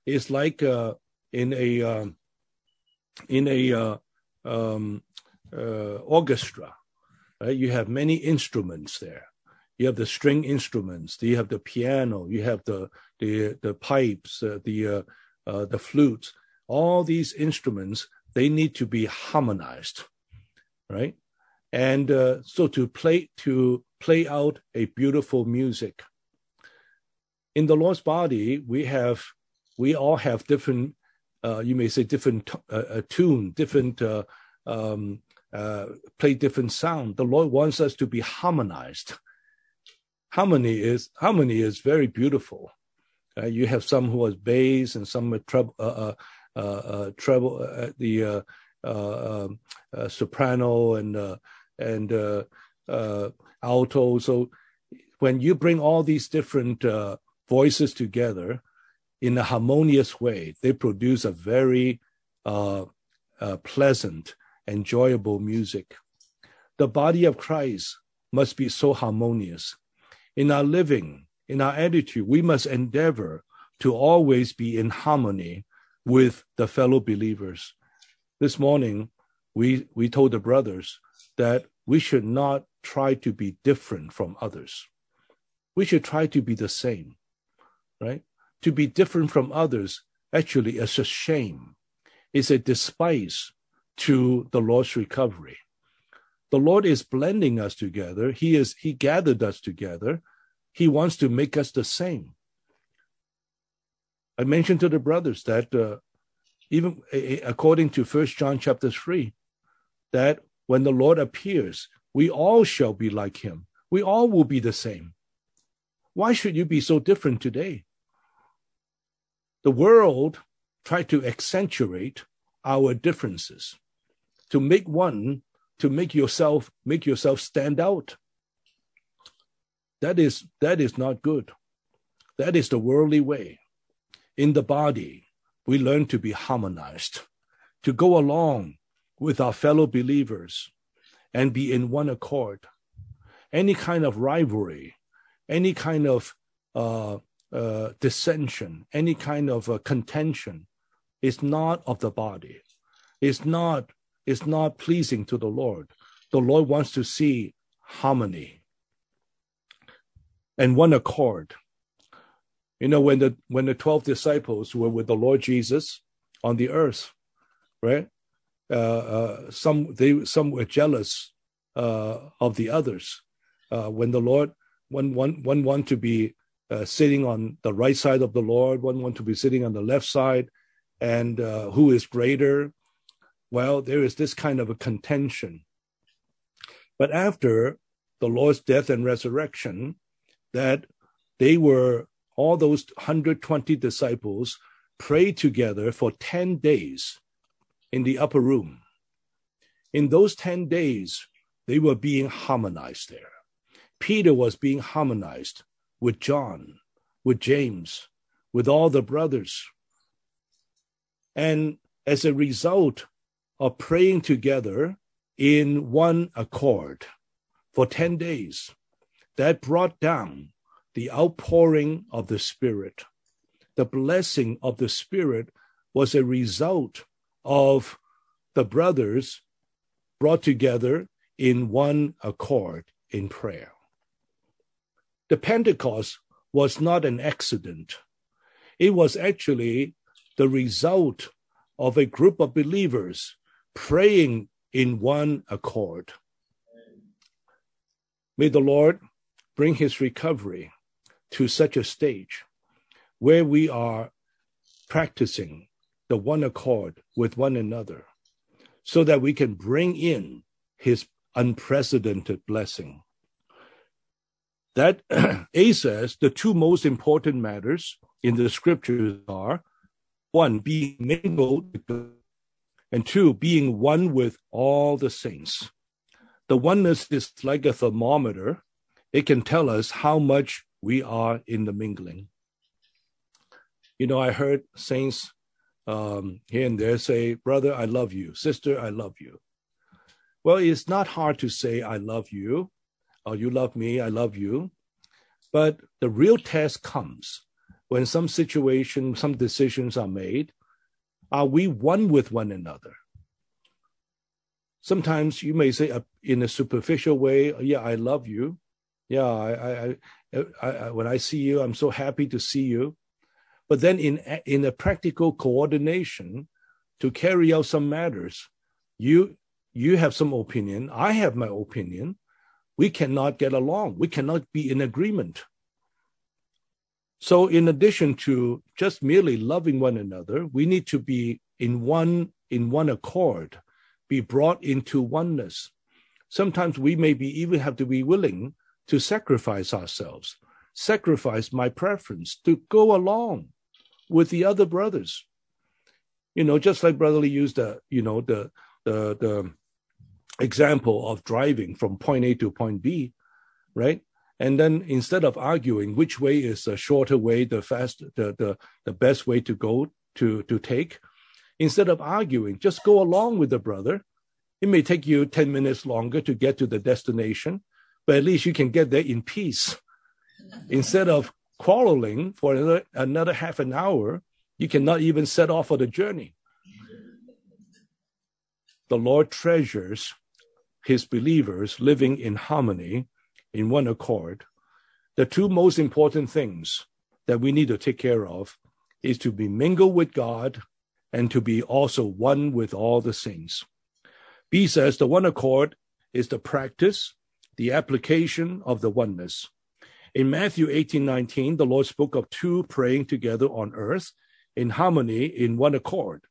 It's like uh, in a uh, in a uh, um, uh, orchestra Right? You have many instruments there. You have the string instruments. You have the piano. You have the the the pipes, uh, the the flutes. All these instruments they need to be harmonized, right? And uh, so to play to play out a beautiful music. In the Lord's body, we have we all have different, uh, you may say, different uh, tune, different, uh, um, uh, play different sound. The Lord wants us to be harmonized. Harmony is harmony is very beautiful. Uh, you have some who are bass and some are treble, uh, treble, the Uh, um, uh, soprano and uh, and alto. So when you bring all these different voices together in a harmonious way, they produce a very uh, uh, pleasant, enjoyable music. The body of Christ must be so harmonious. In our living, in our attitude, we must endeavor to always be in harmony with the fellow believers. This morning, we, we told the brothers that we should not try to be different from others. We should try to be the same right? To be different from others actually is a shame. It's a despise to the Lord's recovery. The Lord is blending us together. He is He gathered us together. He wants to make us the same. I mentioned to the brothers that uh, even according to First John chapter three, that when the Lord appears, we all shall be like Him. We all will be the same. Why should you be so different today? The world tried to accentuate our differences, to make one, to make yourself, make yourself stand out. That is, that is not good. That is the worldly way. In the body, we learn to be harmonized, to go along with our fellow believers and be in one accord. Any kind of rivalry, any kind of uh, uh, dissension, any kind of uh, contention, is not of the body. It's not. It's not pleasing to the Lord. The Lord wants to see harmony and one accord. You know, when the when the twelve disciples were with the Lord Jesus on the earth, right? Uh, uh, some they some were jealous uh, of the others. Uh, when the Lord one one one want to be uh, sitting on the right side of the Lord, one want to be sitting on the left side, and uh, who is greater? Well, there is this kind of a contention. But after the Lord's death and resurrection, that they were all those 120 disciples prayed together for 10 days in the upper room. In those 10 days, they were being harmonized there. Peter was being harmonized with John, with James, with all the brothers. And as a result of praying together in one accord for 10 days, that brought down the outpouring of the Spirit. The blessing of the Spirit was a result of the brothers brought together in one accord in prayer. The Pentecost was not an accident. It was actually the result of a group of believers praying in one accord. May the Lord bring his recovery to such a stage where we are practicing the one accord with one another so that we can bring in his unprecedented blessing that A says the two most important matters in the scriptures are one, being mingled, and two, being one with all the saints. The oneness is like a thermometer, it can tell us how much we are in the mingling. You know, I heard saints um, here and there say, Brother, I love you. Sister, I love you. Well, it's not hard to say, I love you or you love me, I love you. But the real test comes when some situation, some decisions are made. Are we one with one another? Sometimes you may say uh, in a superficial way, yeah, I love you. Yeah, I, I, I, when I see you, I'm so happy to see you. But then in, in a practical coordination to carry out some matters, you, you have some opinion. I have my opinion we cannot get along. We cannot be in agreement. So, in addition to just merely loving one another, we need to be in one in one accord, be brought into oneness. Sometimes we maybe even have to be willing to sacrifice ourselves, sacrifice my preference to go along with the other brothers. You know, just like Brother Lee used the, you know, the the the example of driving from point A to point B, right? And then instead of arguing which way is the shorter way, the fast, the, the, the best way to go to, to take, instead of arguing, just go along with the brother. It may take you 10 minutes longer to get to the destination, but at least you can get there in peace. Instead of quarreling for another, another half an hour, you cannot even set off for the journey. The Lord treasures his believers living in harmony, in one accord. The two most important things that we need to take care of is to be mingled with God and to be also one with all the saints. B says the one accord is the practice, the application of the oneness. In Matthew 18 19, the Lord spoke of two praying together on earth in harmony, in one accord.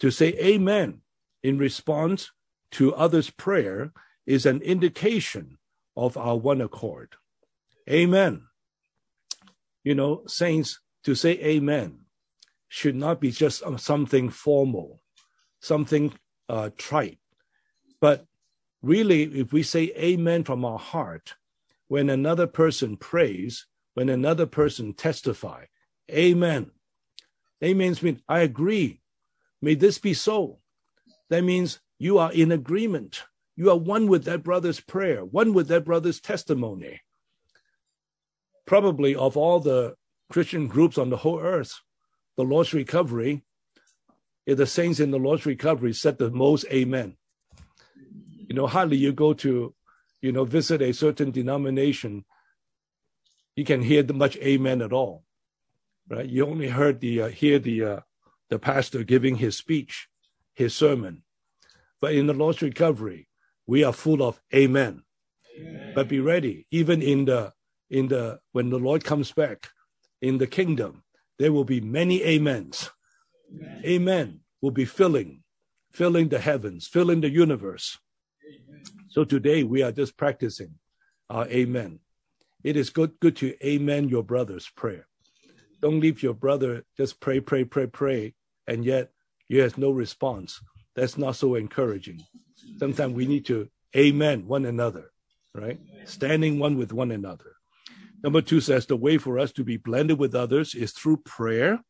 To say amen in response to others' prayer is an indication of our one accord. Amen. You know, saints, to say amen should not be just something formal, something uh, trite. But really, if we say amen from our heart, when another person prays, when another person testify, amen. Amen means I agree. May this be so. That means you are in agreement. You are one with that brother's prayer, one with that brother's testimony. Probably of all the Christian groups on the whole earth, the Lord's recovery, the saints in the Lord's recovery said the most amen. You know, hardly you go to, you know, visit a certain denomination, you can hear much amen at all, right? You only heard the uh, hear the uh, the pastor giving his speech, his sermon. But in the Lord's recovery, we are full of amen. amen. But be ready, even in the in the when the Lord comes back in the kingdom, there will be many amens. Amen, amen will be filling, filling the heavens, filling the universe. So today we are just practicing our amen. It is good, good to amen your brother's prayer. Don't leave your brother just pray, pray, pray, pray, and yet you have no response. That's not so encouraging. Sometimes we need to amen one another, right? Standing one with one another. Number two says the way for us to be blended with others is through prayer,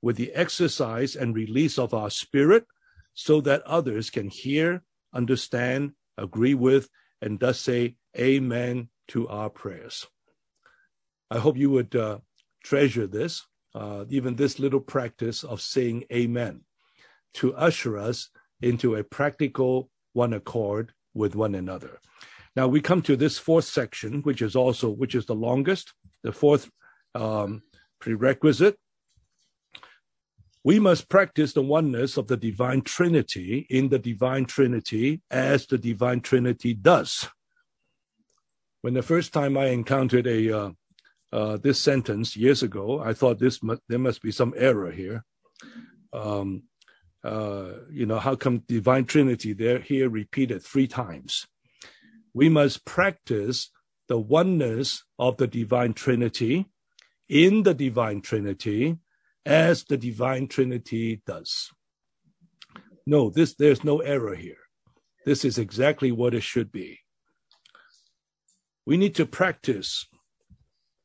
with the exercise and release of our spirit, so that others can hear, understand, agree with, and thus say amen to our prayers. I hope you would uh, treasure this, uh, even this little practice of saying amen to usher us into a practical one accord with one another. Now we come to this fourth section, which is also which is the longest, the fourth um, prerequisite. We must practice the oneness of the divine Trinity in the divine Trinity as the divine Trinity does. When the first time I encountered a uh, uh, this sentence years ago, I thought this mu- there must be some error here. Um, uh, you know, how come divine Trinity there here repeated three times? we must practice the oneness of the divine Trinity in the divine Trinity as the divine Trinity does. No, this there's no error here. This is exactly what it should be. We need to practice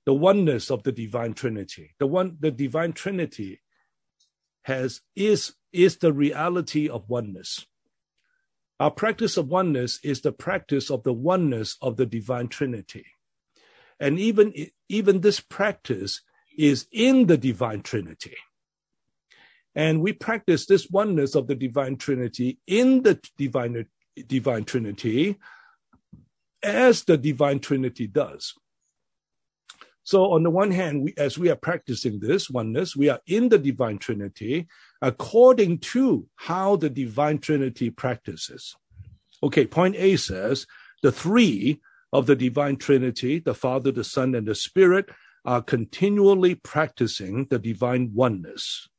the oneness of the divine Trinity. The one the divine Trinity has is is the reality of oneness. Our practice of oneness is the practice of the oneness of the divine Trinity. And even, even this practice is in the divine Trinity. And we practice this oneness of the divine Trinity in the divine, divine Trinity as the divine Trinity does. So on the one hand, we, as we are practicing this oneness, we are in the divine Trinity according to how the divine Trinity practices. Okay, point A says the three of the divine Trinity, the Father, the Son, and the Spirit, are continually practicing the divine oneness.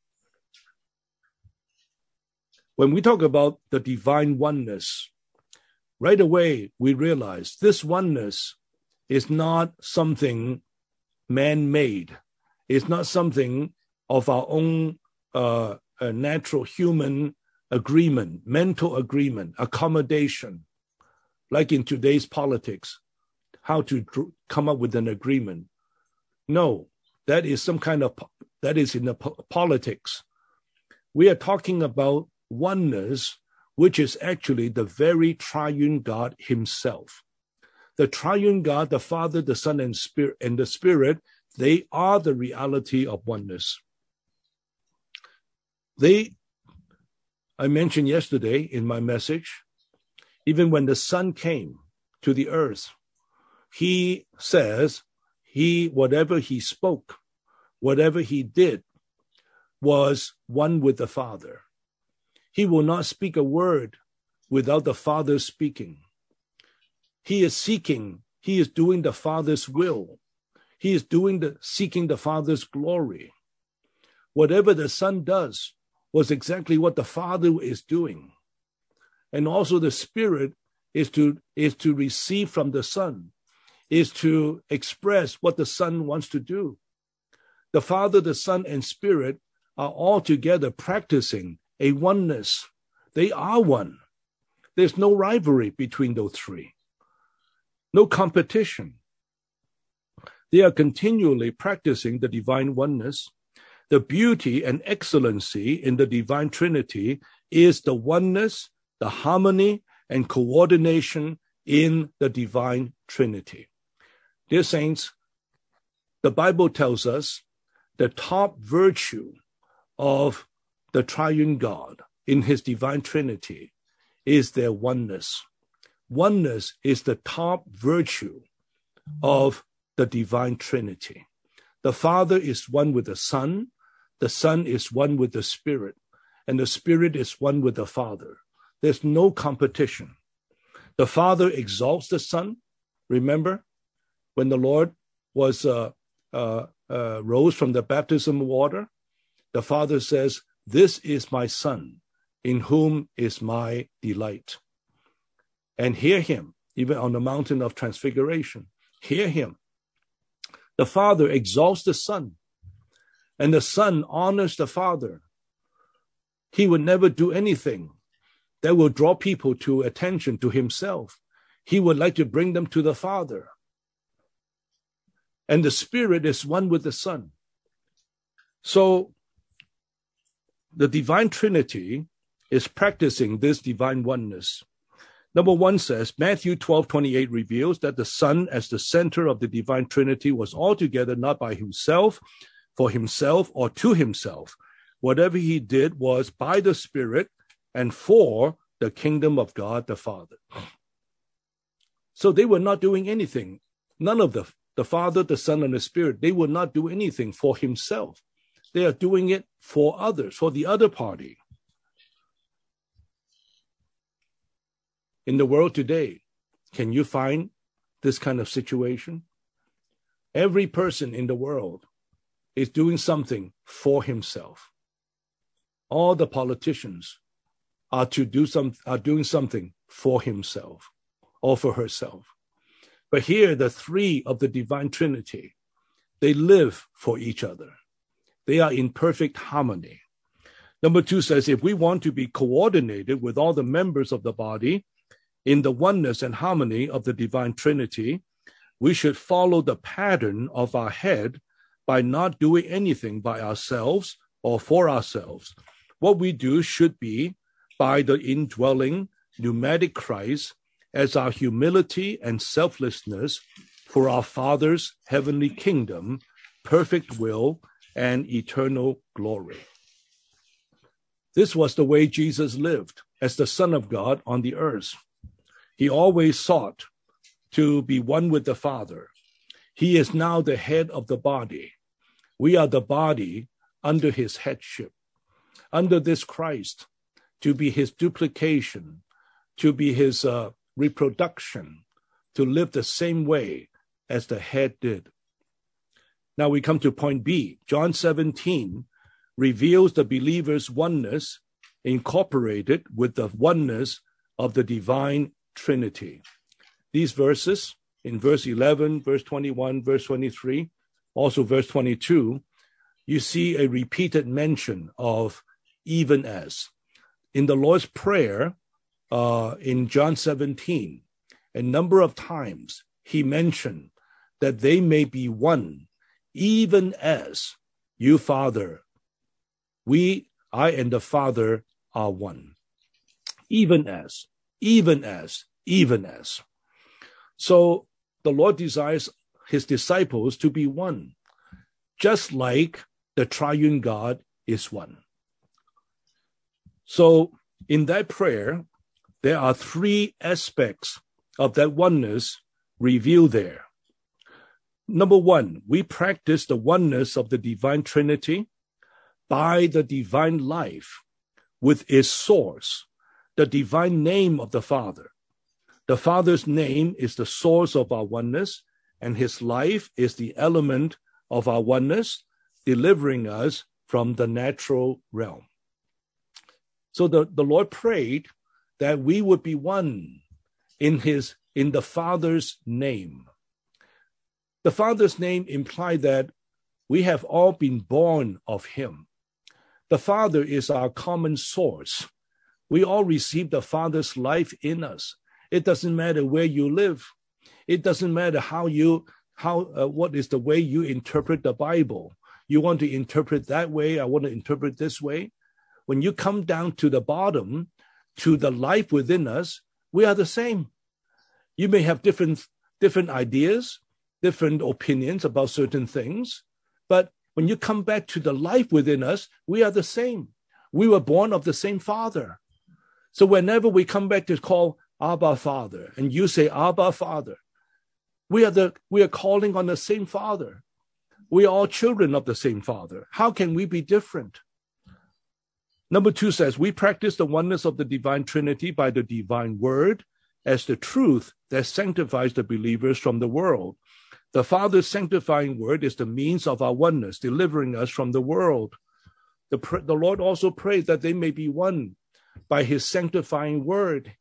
When we talk about the divine oneness, right away we realize this oneness is not something man made, it's not something of our own uh, natural human agreement, mental agreement, accommodation, like in today's politics, how to come up with an agreement. No, that is some kind of that is in the po- politics. We are talking about oneness, which is actually the very triune God Himself. The triune God, the Father, the Son, and Spirit, and the Spirit, they are the reality of oneness. They, I mentioned yesterday in my message, even when the Son came to the earth, He says he, whatever he spoke, whatever he did, was one with the Father. He will not speak a word without the Father speaking. He is seeking, he is doing the Father's will. He is doing the seeking the Father's glory. Whatever the Son does was exactly what the Father is doing. And also the Spirit is to is to receive from the Son is to express what the Son wants to do. The Father, the Son, and Spirit are all together practicing a oneness. They are one. There's no rivalry between those three, no competition. They are continually practicing the divine oneness. The beauty and excellency in the divine Trinity is the oneness, the harmony, and coordination in the divine Trinity. Dear saints, the Bible tells us the top virtue of the triune God in his divine trinity is their oneness. Oneness is the top virtue of the divine trinity. The Father is one with the Son, the Son is one with the Spirit, and the Spirit is one with the Father. There's no competition. The Father exalts the Son. Remember, when the Lord was uh, uh, uh, rose from the baptism water, the Father says, "This is my Son, in whom is my delight." And hear him, even on the mountain of transfiguration. Hear him. The Father exalts the Son, and the Son honors the Father. He would never do anything that will draw people to attention to himself. He would like to bring them to the Father and the Spirit is one with the Son. So the divine Trinity is practicing this divine oneness. Number one says Matthew 12 28 reveals that the Son, as the center of the divine Trinity, was altogether not by himself, for himself, or to himself. Whatever he did was by the Spirit and for the kingdom of God the Father. So they were not doing anything. None of the the Father, the Son, and the Spirit, they will not do anything for himself. They are doing it for others, for the other party. In the world today, can you find this kind of situation? Every person in the world is doing something for himself. All the politicians are to do some are doing something for himself or for herself. But here, the three of the divine Trinity, they live for each other. They are in perfect harmony. Number two says if we want to be coordinated with all the members of the body in the oneness and harmony of the divine Trinity, we should follow the pattern of our head by not doing anything by ourselves or for ourselves. What we do should be by the indwelling pneumatic Christ as our humility and selflessness for our Father's heavenly kingdom, perfect will, and eternal glory. This was the way Jesus lived as the Son of God on the earth. He always sought to be one with the Father. He is now the head of the body. We are the body under his headship, under this Christ, to be his duplication, to be his uh, reproduction to live the same way as the head did. Now we come to point B. John 17 reveals the believer's oneness incorporated with the oneness of the divine Trinity. These verses, in verse 11, verse 21, verse 23, also verse 22, you see a repeated mention of even as. In the Lord's Prayer, uh, in John 17, a number of times he mentioned that they may be one, even as you, Father, we, I and the Father are one. Even as, even as, even as. So the Lord desires his disciples to be one, just like the triune God is one. So in that prayer, there are three aspects of that oneness revealed there. Number one, we practice the oneness of the divine Trinity by the divine life with its source, the divine name of the Father. The Father's name is the source of our oneness, and his life is the element of our oneness, delivering us from the natural realm. So the, the Lord prayed that we would be one in his in the Father's name. The Father's name implied that we have all been born of him. The Father is our common source. We all receive the Father's life in us. It doesn't matter where you live. It doesn't matter how you how uh, what is the way you interpret the Bible. You want to interpret that way. I want to interpret this way. When you come down to the bottom, to the life within us, we are the same. You may have different different ideas, different opinions about certain things, but when you come back to the life within us, we are the same. We were born of the same Father. So whenever we come back to call Abba Father, and you say Abba Father, we are the we are calling on the same Father. We are all children of the same Father. How can we be different? Number two says, we practice the oneness of the divine Trinity by the divine word as the truth that sanctifies the believers from the world. The Father's sanctifying word is the means of our oneness, delivering us from the world. The, the Lord also prayed that they may be one by his sanctifying word.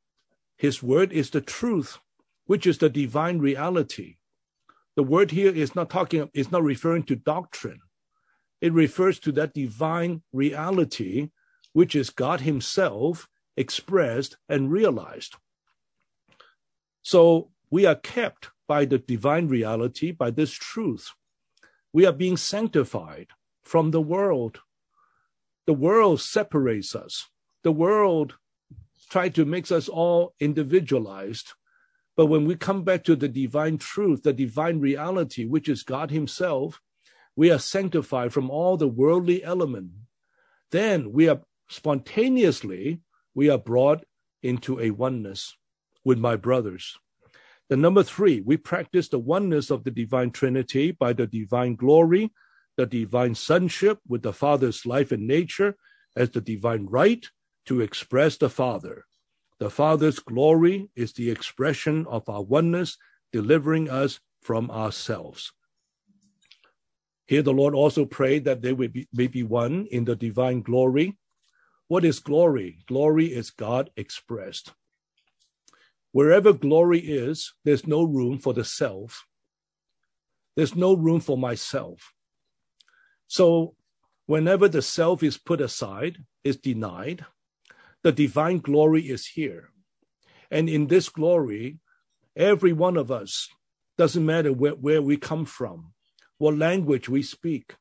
His word is the truth, which is the divine reality. The word here is not talking, is not referring to doctrine. It refers to that divine reality which is God Himself expressed and realized. So we are kept by the divine reality, by this truth. We are being sanctified from the world. The world separates us. The world tries to make us all individualized. But when we come back to the divine truth, the divine reality, which is God Himself, we are sanctified from all the worldly element. Then we are spontaneously, we are brought into a oneness with my brothers. The number three, we practice the oneness of the divine Trinity by the divine glory, the divine sonship with the Father's life and nature as the divine right to express the Father. The Father's glory is the expression of our oneness, delivering us from ourselves. Here, the Lord also prayed that they be, may be one in the divine glory what is glory? Glory is God expressed. Wherever glory is, there's no room for the self. There's no room for myself. So whenever the self is put aside, is denied, the divine glory is here. And in this glory, every one of us, doesn't matter where, where we come from, what language we speak,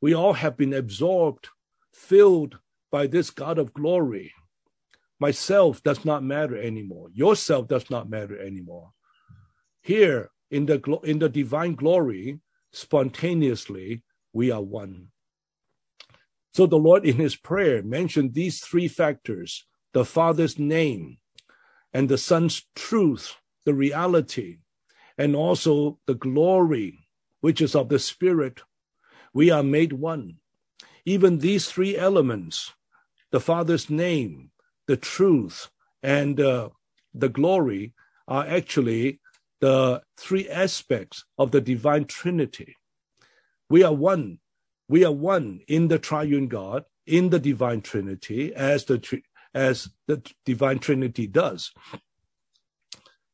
we all have been absorbed, filled by this God of glory. Myself does not matter anymore. Yourself does not matter anymore. Here in the in the divine glory, spontaneously we are one. So the Lord in his prayer mentioned these three factors: the Father's name and the Son's truth, the reality, and also the glory, which is of the Spirit. We are made one. Even these three elements the Father's name, the truth, and uh, the glory are actually the three aspects of the divine Trinity. We are one. We are one in the triune God, in the divine Trinity, as the as the divine Trinity does.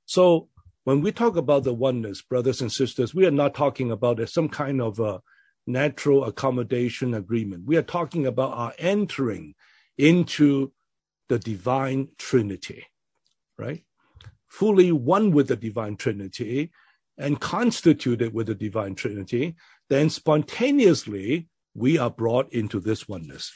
So when we talk about the oneness, brothers and sisters, we are not talking about some kind of a natural accommodation agreement. We are talking about our entering into the divine Trinity, right? Fully one with the divine Trinity and constituted with the divine Trinity, then spontaneously we are brought into this oneness.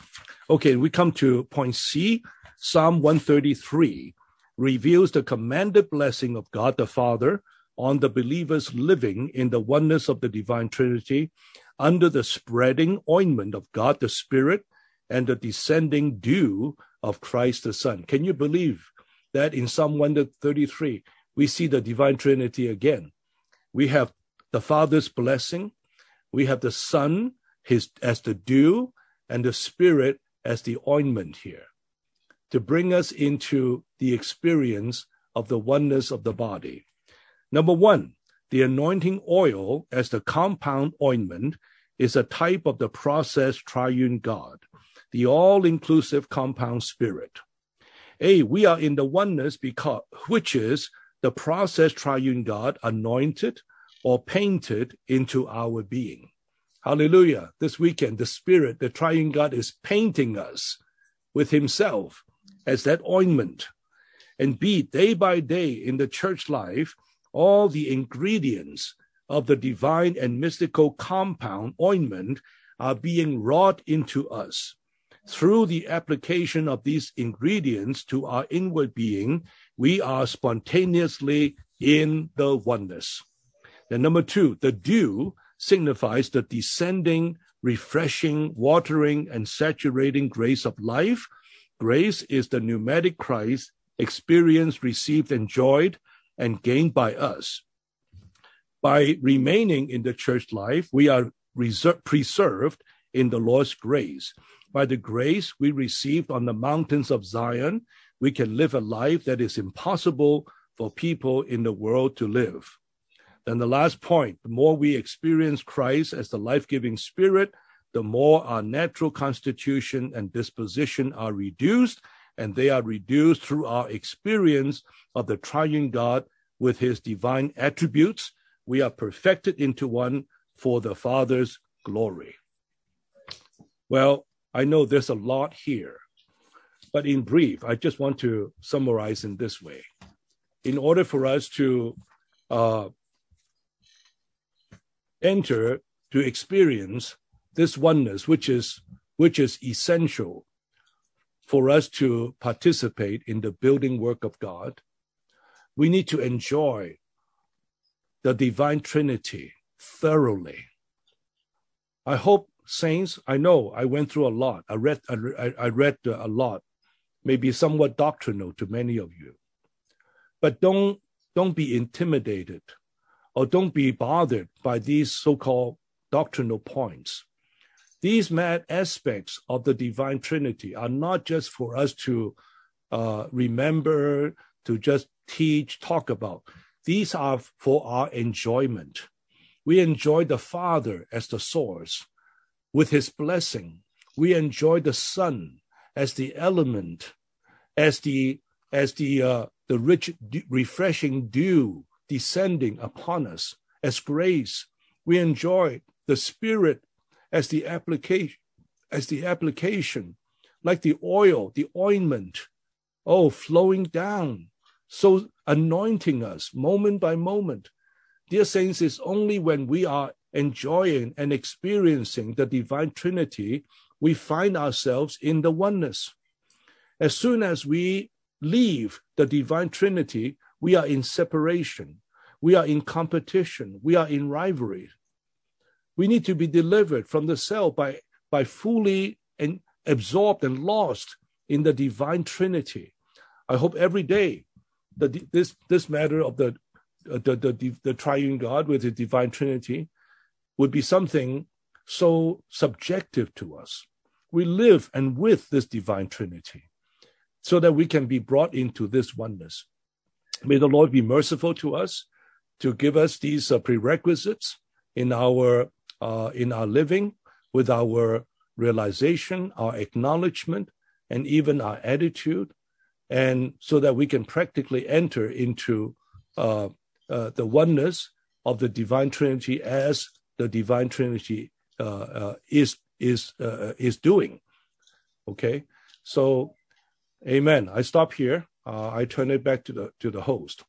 Okay, we come to point C. Psalm 133 reveals the commanded blessing of God the Father on the believers living in the oneness of the divine Trinity under the spreading ointment of God the Spirit and the descending dew of Christ the Son. Can you believe that in Psalm 133 we see the divine Trinity again? We have the Father's blessing, we have the Son his as the dew, and the Spirit as the ointment here to bring us into the experience of the oneness of the body. Number one, the anointing oil as the compound ointment is a type of the process triune God, the all inclusive compound spirit. A, we are in the oneness because, which is the process triune God anointed or painted into our being. Hallelujah. This weekend, the spirit, the triune God is painting us with himself as that ointment. And B, day by day in the church life, all the ingredients of the divine and mystical compound ointment are being wrought into us. Through the application of these ingredients to our inward being, we are spontaneously in the oneness. Then number two, the dew signifies the descending, refreshing, watering, and saturating grace of life Grace is the pneumatic Christ experienced, received, enjoyed, and gained by us. By remaining in the church life, we are reserved, preserved in the Lord's grace. By the grace we received on the mountains of Zion, we can live a life that is impossible for people in the world to live. Then the last point, the more we experience Christ as the life-giving spirit, the more our natural constitution and disposition are reduced, and they are reduced through our experience of the triune God with his divine attributes. We are perfected into one for the Father's glory. Well, I know there's a lot here, but in brief, I just want to summarize in this way. In order for us to uh, enter, to experience this oneness, which is which is essential for us to participate in the building work of God, we need to enjoy the divine Trinity thoroughly. I hope saints, I know I went through a lot. I read I, I read a lot, maybe somewhat doctrinal to many of you. But don't don't be intimidated or don't be bothered by these so-called doctrinal points. These mad aspects of the divine Trinity are not just for us to uh, remember, to just teach, talk about. These are for our enjoyment. We enjoy the Father as the source with his blessing. We enjoy the Son as the element, as the as the uh, the rich, refreshing dew descending upon us as grace. We enjoy the Spirit as the application, as the application, like the oil, the ointment, oh, flowing down, so anointing us moment by moment. Dear saints, it's only when we are enjoying and experiencing the divine Trinity, we find ourselves in the oneness. As soon as we leave the divine Trinity, we are in separation. We are in competition. We are in rivalry. We need to be delivered from the cell by, by fully and absorbed and lost in the divine Trinity. I hope every day that this, this matter of the, the, the, the triune God with the divine Trinity would be something so subjective to us. We live and with this divine Trinity so that we can be brought into this oneness. May the Lord be merciful to us to give us these uh, prerequisites in our uh, in our living, with our realization, our acknowledgement, and even our attitude, and so that we can practically enter into uh, uh, the oneness of the divine Trinity as the divine Trinity uh, uh is is uh, is doing. Okay, so, Amen. I stop here. I turn it back to the to the host.